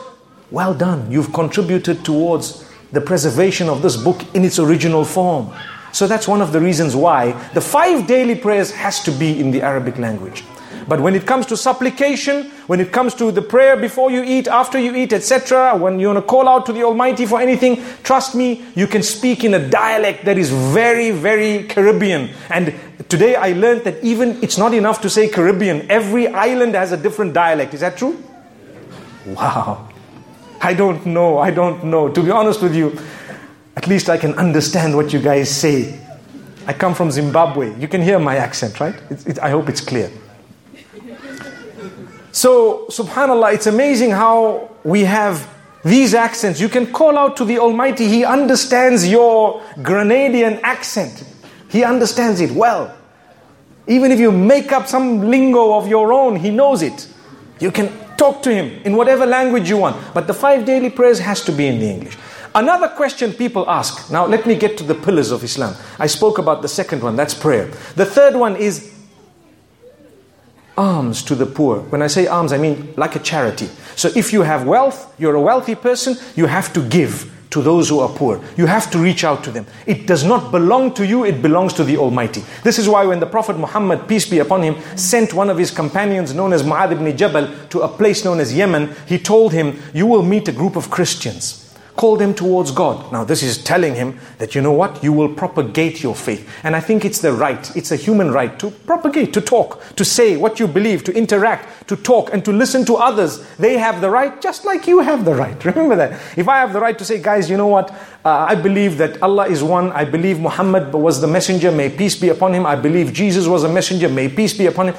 well done, you've contributed towards the preservation of this book in its original form. So that's one of the reasons why the five daily prayers has to be in the Arabic language. But when it comes to supplication, when it comes to the prayer before you eat, after you eat, etc., when you want to call out to the Almighty for anything, trust me, you can speak in a dialect that is very, very Caribbean. And today I learned that even it's not enough to say Caribbean, every island has a different dialect. Is that true? Wow. I don't know. I don't know. To be honest with you, at least I can understand what you guys say. I come from Zimbabwe. You can hear my accent, right? It, it, I hope it's clear. So, subhanAllah, it's amazing how we have these accents. You can call out to the Almighty, He understands your Grenadian accent. He understands it well. Even if you make up some lingo of your own, He knows it. You can Talk to him in whatever language you want. But the five daily prayers has to be in the English. Another question people ask. Now let me get to the pillars of Islam. I spoke about the second one, that's prayer. The third one is alms to the poor. When I say alms, I mean like a charity. So if you have wealth, you're a wealthy person, you have to give to those who are poor. You have to reach out to them. It does not belong to you, it belongs to the Almighty. This is why when the Prophet Muhammad, peace be upon him, sent one of his companions known as Mu'adh ibn Jabal to a place known as Yemen, he told him, You will meet a group of Christians. Call them towards God. Now, this is telling him that you know what? You will propagate your faith. And I think it's the right, it's a human right to propagate, to talk, to say what you believe, to interact, to talk, and to listen to others. They have the right just like you have the right. [laughs] Remember that. If I have the right to say, guys, you know what? Uh, I believe that Allah is one. I believe Muhammad was the messenger. May peace be upon him. I believe Jesus was a messenger. May peace be upon him.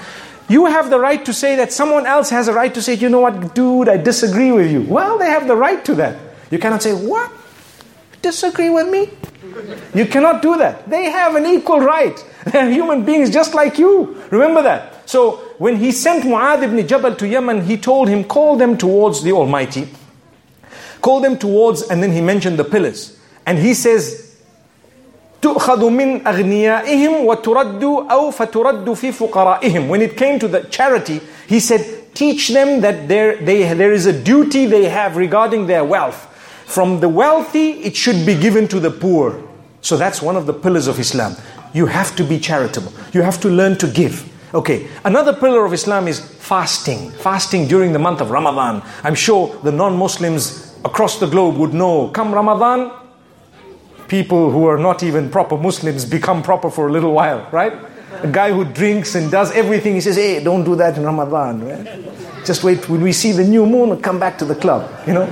You have the right to say that someone else has a right to say, you know what, dude, I disagree with you. Well, they have the right to that. You cannot say, What? Disagree with me? You cannot do that. They have an equal right. [laughs] They're human beings just like you. Remember that. So when he sent Mu'adh ibn Jabal to Yemen, he told him, Call them towards the Almighty. Call them towards, and then he mentioned the pillars. And he says, when it came to the charity he said teach them that there, they, there is a duty they have regarding their wealth from the wealthy, it should be given to the poor. So that's one of the pillars of Islam. You have to be charitable. You have to learn to give. Okay, another pillar of Islam is fasting. Fasting during the month of Ramadan. I'm sure the non Muslims across the globe would know come Ramadan, people who are not even proper Muslims become proper for a little while, right? A guy who drinks and does everything, he says, hey, don't do that in Ramadan. Right? Just wait when we see the new moon, come back to the club, you know?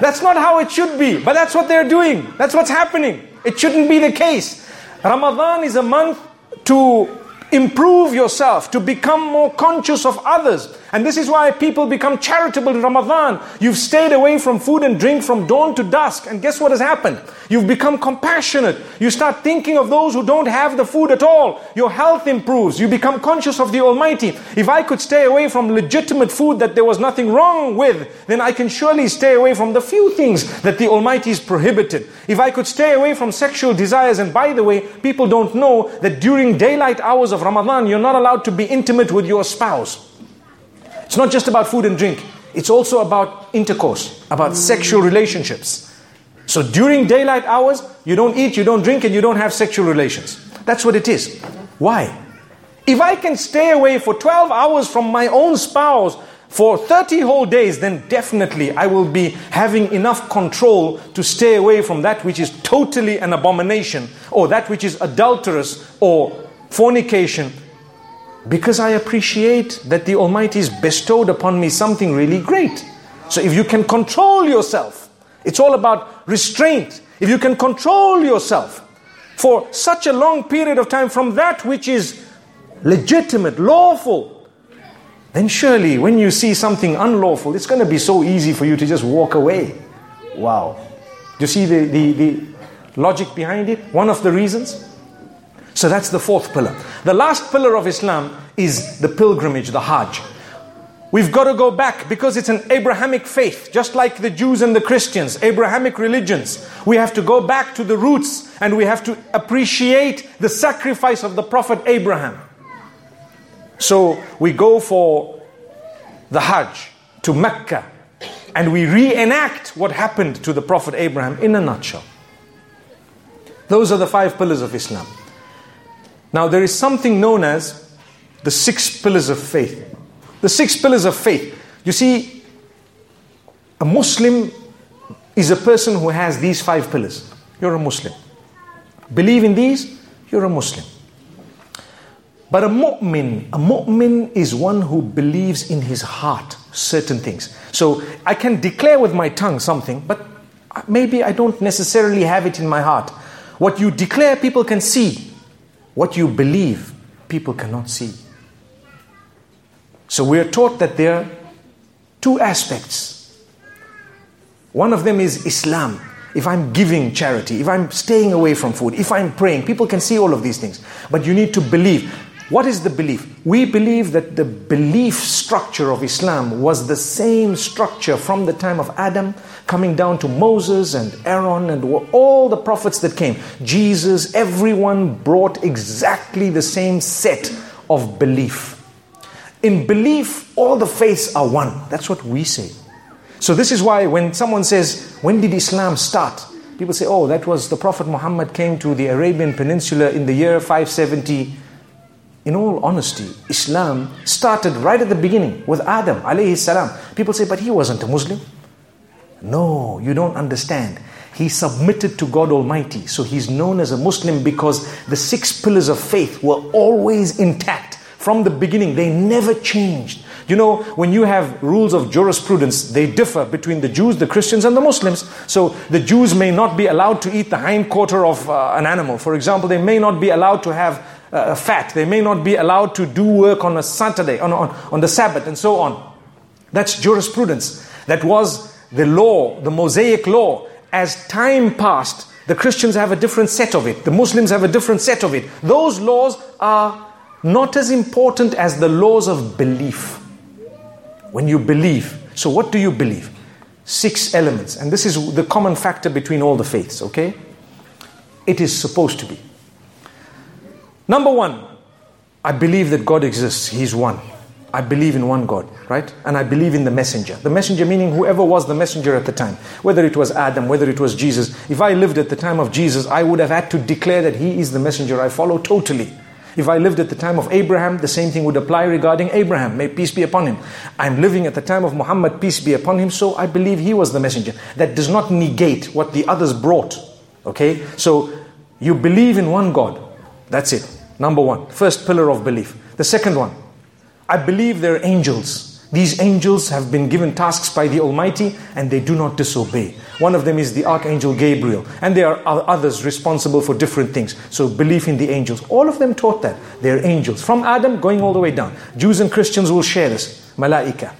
That's not how it should be, but that's what they're doing. That's what's happening. It shouldn't be the case. Ramadan is a month to improve yourself, to become more conscious of others. And this is why people become charitable in Ramadan. You've stayed away from food and drink from dawn to dusk. And guess what has happened? You've become compassionate. You start thinking of those who don't have the food at all. Your health improves. You become conscious of the Almighty. If I could stay away from legitimate food that there was nothing wrong with, then I can surely stay away from the few things that the Almighty is prohibited. If I could stay away from sexual desires, and by the way, people don't know that during daylight hours of Ramadan, you're not allowed to be intimate with your spouse. It's not just about food and drink, it's also about intercourse, about sexual relationships. So during daylight hours, you don't eat, you don't drink, and you don't have sexual relations. That's what it is. Why? If I can stay away for 12 hours from my own spouse, for 30 whole days, then definitely I will be having enough control to stay away from that which is totally an abomination or that which is adulterous or fornication because I appreciate that the Almighty has bestowed upon me something really great. So if you can control yourself, it's all about restraint. If you can control yourself for such a long period of time from that which is legitimate, lawful, then surely when you see something unlawful, it's going to be so easy for you to just walk away. Wow. Do you see the, the, the logic behind it? One of the reasons? So that's the fourth pillar. The last pillar of Islam is the pilgrimage, the Hajj. We've got to go back because it's an Abrahamic faith, just like the Jews and the Christians, Abrahamic religions. We have to go back to the roots and we have to appreciate the sacrifice of the Prophet Abraham. So we go for the Hajj to Mecca and we reenact what happened to the Prophet Abraham in a nutshell. Those are the five pillars of Islam. Now, there is something known as the six pillars of faith. The six pillars of faith. You see, a Muslim is a person who has these five pillars. You're a Muslim. Believe in these, you're a Muslim. But a mu'min, a mu'min is one who believes in his heart certain things. So I can declare with my tongue something, but maybe I don't necessarily have it in my heart. What you declare, people can see. What you believe, people cannot see. So we are taught that there are two aspects. One of them is Islam. If I'm giving charity, if I'm staying away from food, if I'm praying, people can see all of these things. But you need to believe. What is the belief? We believe that the belief structure of Islam was the same structure from the time of Adam, coming down to Moses and Aaron and all the prophets that came. Jesus, everyone brought exactly the same set of belief. In belief, all the faiths are one. That's what we say. So, this is why when someone says, When did Islam start? People say, Oh, that was the Prophet Muhammad came to the Arabian Peninsula in the year 570 in all honesty, Islam started right at the beginning with Adam alayhi salam. People say, but he wasn't a Muslim. No, you don't understand. He submitted to God Almighty. So he's known as a Muslim because the six pillars of faith were always intact from the beginning. They never changed. You know, when you have rules of jurisprudence, they differ between the Jews, the Christians, and the Muslims. So the Jews may not be allowed to eat the hind quarter of uh, an animal. For example, they may not be allowed to have uh, fat. They may not be allowed to do work on a Saturday, on, on, on the Sabbath, and so on. That's jurisprudence. That was the law, the Mosaic law. As time passed, the Christians have a different set of it, the Muslims have a different set of it. Those laws are not as important as the laws of belief. When you believe, so what do you believe? Six elements, and this is the common factor between all the faiths, okay? It is supposed to be. Number one, I believe that God exists, He's one. I believe in one God, right? And I believe in the messenger. The messenger meaning whoever was the messenger at the time, whether it was Adam, whether it was Jesus. If I lived at the time of Jesus, I would have had to declare that he is the messenger I follow totally. If I lived at the time of Abraham, the same thing would apply regarding Abraham. May peace be upon him. I'm living at the time of Muhammad, peace be upon him, so I believe he was the messenger. That does not negate what the others brought. Okay? So you believe in one God. That's it. Number one, first pillar of belief. The second one, I believe there are angels. These angels have been given tasks by the Almighty and they do not disobey. One of them is the Archangel Gabriel, and there are others responsible for different things. So, belief in the angels. All of them taught that. They're angels. From Adam going all the way down. Jews and Christians will share this. Malaika.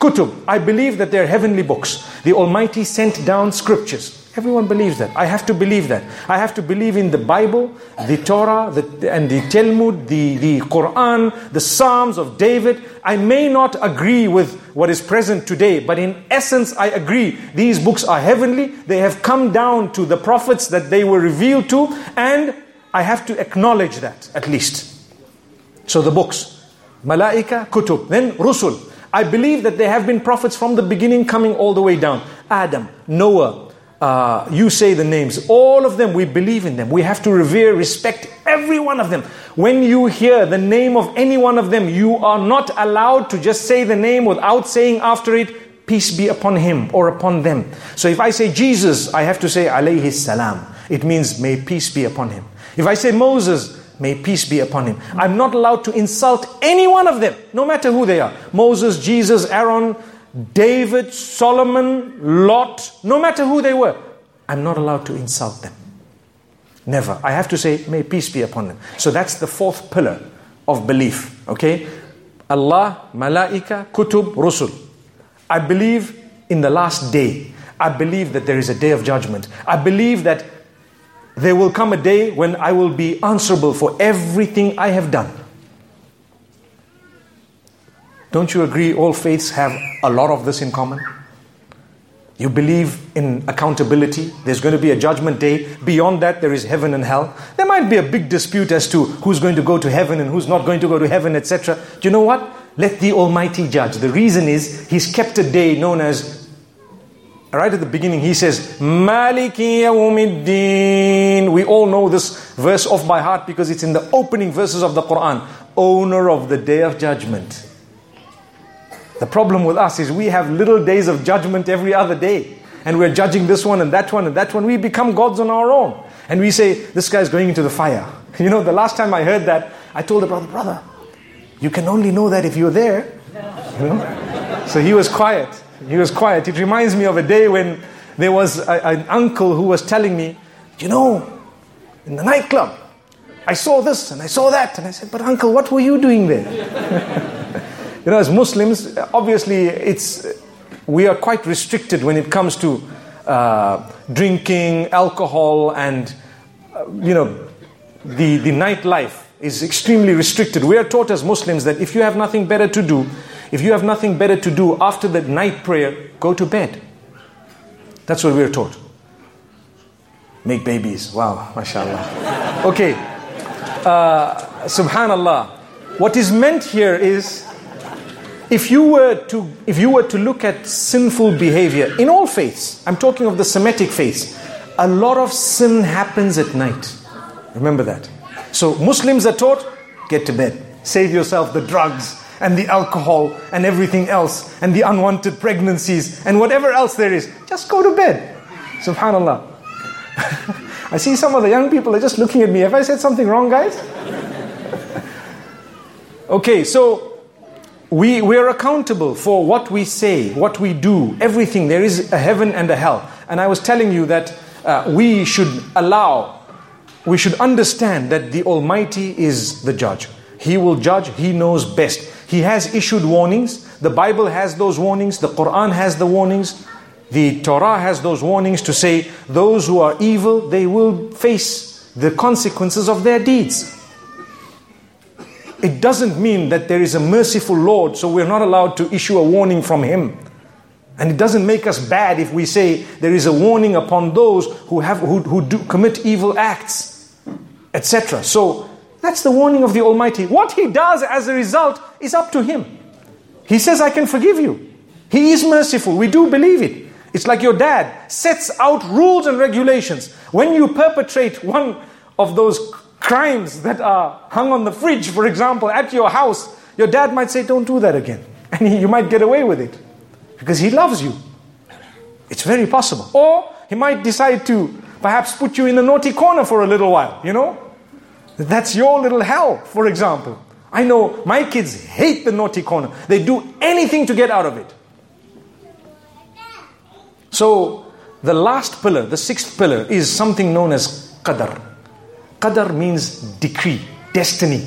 Kutub. I believe that they're heavenly books. The Almighty sent down scriptures. Everyone believes that. I have to believe that. I have to believe in the Bible, the Torah, the, and the Talmud, the, the Quran, the Psalms of David. I may not agree with what is present today, but in essence, I agree. These books are heavenly. They have come down to the prophets that they were revealed to, and I have to acknowledge that at least. So the books, Malaika, Kutub, then Rusul. I believe that there have been prophets from the beginning coming all the way down. Adam, Noah, uh, you say the names. All of them, we believe in them. We have to revere, respect every one of them. When you hear the name of any one of them, you are not allowed to just say the name without saying after it, peace be upon him or upon them. So if I say Jesus, I have to say alayhi salam. It means may peace be upon him. If I say Moses, may peace be upon him. I'm not allowed to insult any one of them, no matter who they are. Moses, Jesus, Aaron, David, Solomon, Lot, no matter who they were, I'm not allowed to insult them. Never. I have to say, may peace be upon them. So that's the fourth pillar of belief. Okay? Allah, Malaika, Kutub, Rusul. I believe in the last day. I believe that there is a day of judgment. I believe that there will come a day when I will be answerable for everything I have done. Don't you agree all faiths have a lot of this in common? You believe in accountability. There's going to be a judgment day. Beyond that, there is heaven and hell. There might be a big dispute as to who's going to go to heaven and who's not going to go to heaven, etc. Do you know what? Let the Almighty judge. The reason is He's kept a day known as, right at the beginning, He says, Maliki Yawmiddin. We all know this verse off by heart because it's in the opening verses of the Quran. Owner of the day of judgment. The problem with us is we have little days of judgment every other day. And we're judging this one and that one and that one. We become gods on our own. And we say, this guy's going into the fire. [laughs] You know, the last time I heard that, I told the brother, brother, you can only know that if you're there. [laughs] You know? So he was quiet. He was quiet. It reminds me of a day when there was a, an uncle who was telling me, you know, in the nightclub, I saw this and I saw that. And I said, but uncle, what were you doing there? [laughs] You know, as Muslims, obviously, it's we are quite restricted when it comes to uh, drinking, alcohol, and uh, you know, the the nightlife is extremely restricted. We are taught as Muslims that if you have nothing better to do, if you have nothing better to do after the night prayer, go to bed. That's what we are taught. Make babies. Wow, mashallah. Okay. Uh, subhanallah. What is meant here is if you were to if you were to look at sinful behavior in all faiths i'm talking of the semitic faiths a lot of sin happens at night remember that so muslims are taught get to bed save yourself the drugs and the alcohol and everything else and the unwanted pregnancies and whatever else there is just go to bed subhanallah [laughs] i see some of the young people are just looking at me have i said something wrong guys [laughs] okay so we, we are accountable for what we say, what we do, everything. There is a heaven and a hell. And I was telling you that uh, we should allow, we should understand that the Almighty is the judge. He will judge, He knows best. He has issued warnings. The Bible has those warnings, the Quran has the warnings, the Torah has those warnings to say those who are evil, they will face the consequences of their deeds it doesn't mean that there is a merciful Lord, so we're not allowed to issue a warning from Him. And it doesn't make us bad if we say there is a warning upon those who, have, who, who do commit evil acts, etc. So that's the warning of the Almighty. What He does as a result is up to Him. He says, I can forgive you. He is merciful. We do believe it. It's like your dad sets out rules and regulations. When you perpetrate one of those crimes that are hung on the fridge, for example, at your house, your dad might say, Don't do that again. [laughs] And you might get away with it because he loves you. It's very possible. Or he might decide to perhaps put you in a naughty corner for a little while, you know? That's your little hell, for example. I know my kids hate the naughty corner, they do anything to get out of it. So, the last pillar, the sixth pillar, is something known as qadar. Qadar means decree, destiny.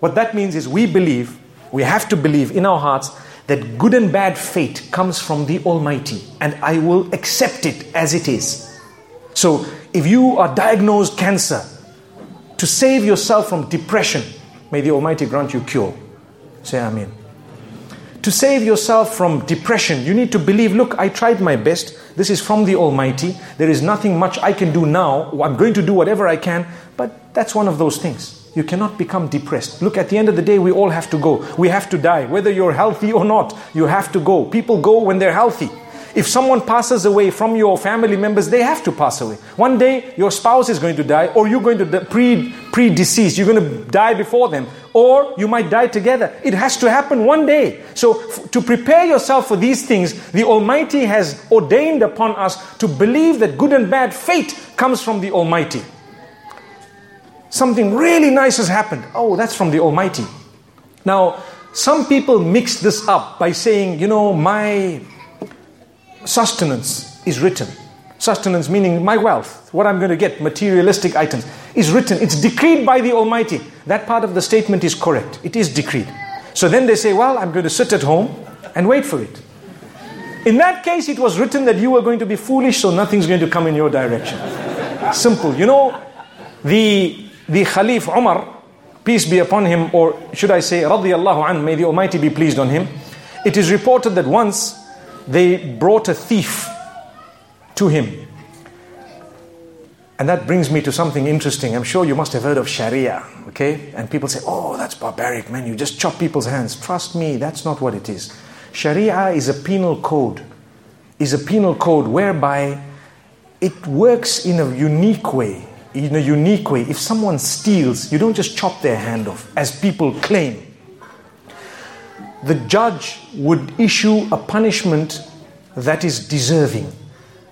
What that means is we believe, we have to believe in our hearts that good and bad fate comes from the Almighty and I will accept it as it is. So if you are diagnosed cancer, to save yourself from depression, may the Almighty grant you cure. Say Amen. To save yourself from depression, you need to believe look, I tried my best. This is from the Almighty. There is nothing much I can do now. I'm going to do whatever I can, but that's one of those things. You cannot become depressed. Look, at the end of the day, we all have to go. We have to die. Whether you're healthy or not, you have to go. People go when they're healthy. If someone passes away from your family members, they have to pass away. One day, your spouse is going to die, or you're going to pre pre deceased. You're going to die before them, or you might die together. It has to happen one day. So, to prepare yourself for these things, the Almighty has ordained upon us to believe that good and bad fate comes from the Almighty. Something really nice has happened. Oh, that's from the Almighty. Now, some people mix this up by saying, you know, my sustenance is written. Sustenance meaning my wealth, what I'm going to get, materialistic items, is written. It's decreed by the Almighty. That part of the statement is correct. It is decreed. So then they say, well, I'm going to sit at home and wait for it. In that case, it was written that you were going to be foolish, so nothing's going to come in your direction. Simple. You know, the, the Khalif Umar, peace be upon him, or should I say, radiallahu an, may the Almighty be pleased on him. It is reported that once they brought a thief to him. And that brings me to something interesting. I'm sure you must have heard of Sharia, okay? And people say, oh, that's barbaric, man. You just chop people's hands. Trust me, that's not what it is. Sharia is a penal code, is a penal code whereby it works in a unique way. In a unique way. If someone steals, you don't just chop their hand off, as people claim the judge would issue a punishment that is deserving.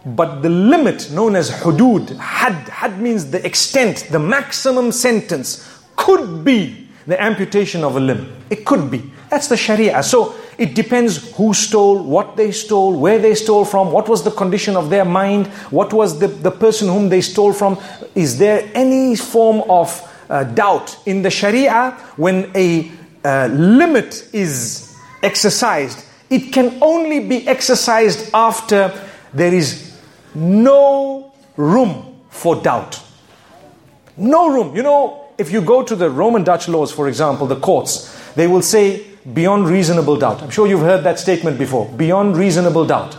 But the limit known as hudud, hadd, hadd means the extent, the maximum sentence, could be the amputation of a limb. It could be. That's the Sharia. So it depends who stole, what they stole, where they stole from, what was the condition of their mind, what was the, the person whom they stole from. Is there any form of uh, doubt in the Sharia when a uh, limit is exercised, it can only be exercised after there is no room for doubt. No room. You know, if you go to the Roman Dutch laws, for example, the courts, they will say beyond reasonable doubt. I'm sure you've heard that statement before. Beyond reasonable doubt.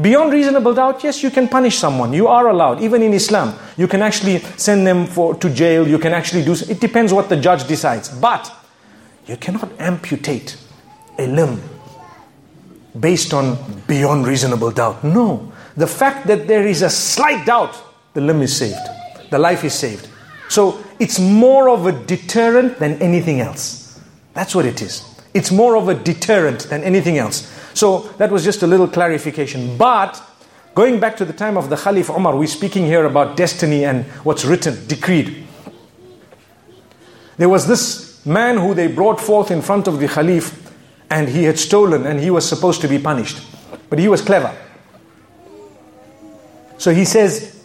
Beyond reasonable doubt, yes, you can punish someone. You are allowed. Even in Islam, you can actually send them for, to jail. You can actually do. It depends what the judge decides. But you cannot amputate a limb based on beyond reasonable doubt. No. The fact that there is a slight doubt, the limb is saved, the life is saved. So it's more of a deterrent than anything else. That's what it is. It's more of a deterrent than anything else. So that was just a little clarification. But going back to the time of the Khalif Umar, we're speaking here about destiny and what's written, decreed. There was this man who they brought forth in front of the Khalif and he had stolen and he was supposed to be punished. But he was clever. So he says,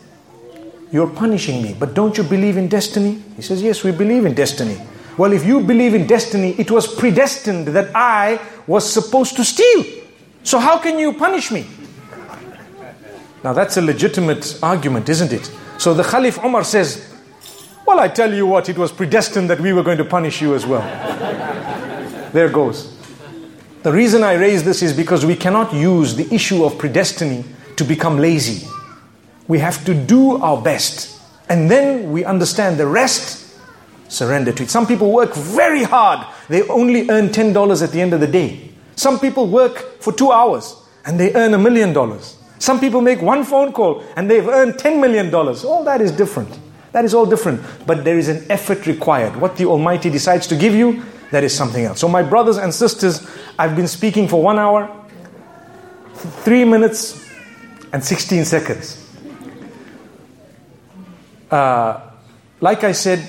You're punishing me, but don't you believe in destiny? He says, Yes, we believe in destiny. Well, if you believe in destiny, it was predestined that I was supposed to steal. So how can you punish me? Now that's a legitimate argument, isn't it? So the Khalif Umar says, Well, I tell you what, it was predestined that we were going to punish you as well. there goes. The reason I raise this is because we cannot use the issue of predestiny to become lazy. We have to do our best. And then we understand the rest, surrender to it. Some people work very hard, they only earn $10 at the end of the day. Some people work for two hours and they earn a million dollars. Some people make one phone call and they've earned $10 million. All that is different. That is all different. But there is an effort required. What the Almighty decides to give you, that is something else. So, my brothers and sisters, I've been speaking for one hour, three minutes, and 16 seconds. Uh, like I said,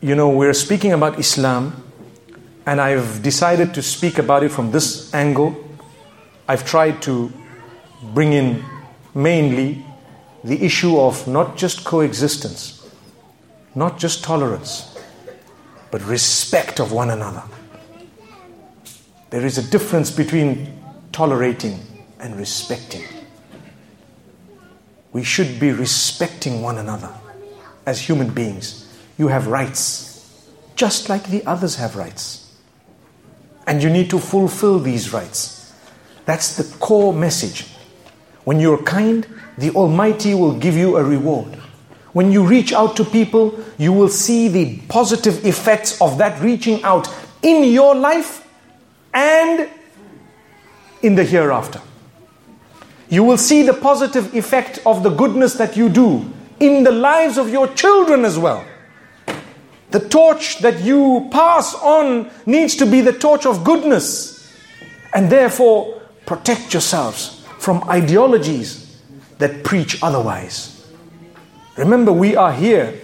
you know, we're speaking about Islam, and I've decided to speak about it from this angle. I've tried to bring in mainly the issue of not just coexistence, not just tolerance, but respect of one another. There is a difference between tolerating and respecting. We should be respecting one another as human beings. You have rights, just like the others have rights. And you need to fulfill these rights. That's the core message. When you're kind, the Almighty will give you a reward. When you reach out to people, you will see the positive effects of that reaching out in your life and in the hereafter. You will see the positive effect of the goodness that you do in the lives of your children as well. The torch that you pass on needs to be the torch of goodness. And therefore, protect yourselves from ideologies that preach otherwise. Remember, we are here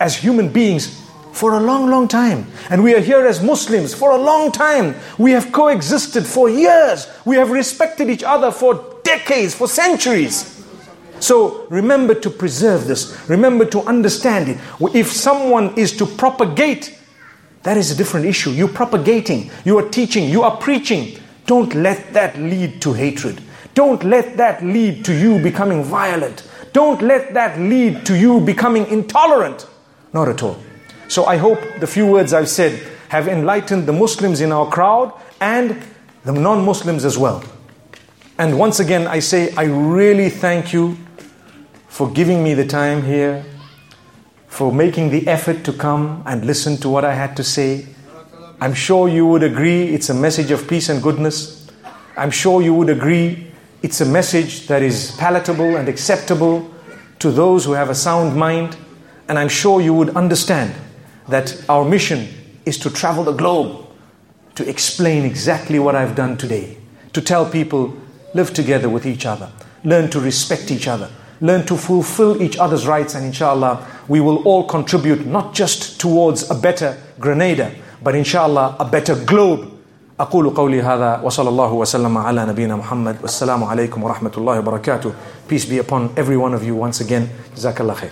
as human beings for a long, long time. And we are here as Muslims for a long time. We have coexisted for years. We have respected each other for decades, for centuries. So remember to preserve this. Remember to understand it. If someone is to propagate, that is a different issue. You're propagating, you are teaching, you are preaching. Don't let that lead to hatred. Don't let that lead to you becoming violent. Don't let that lead to you becoming intolerant. Not at all. So I hope the few words I've said have enlightened the Muslims in our crowd and the non Muslims as well. And once again, I say, I really thank you for giving me the time here, for making the effort to come and listen to what I had to say. I'm sure you would agree it's a message of peace and goodness. I'm sure you would agree it's a message that is palatable and acceptable to those who have a sound mind. And I'm sure you would understand that our mission is to travel the globe to explain exactly what I've done today. To tell people, live together with each other, learn to respect each other, learn to fulfill each other's rights, and inshallah, we will all contribute not just towards a better Grenada, but inshallah, a better globe. أقول قولي هذا وصلى الله وسلم على نبينا محمد والسلام عليكم ورحمة الله وبركاته Peace be upon every one of you once again جزاك الله خير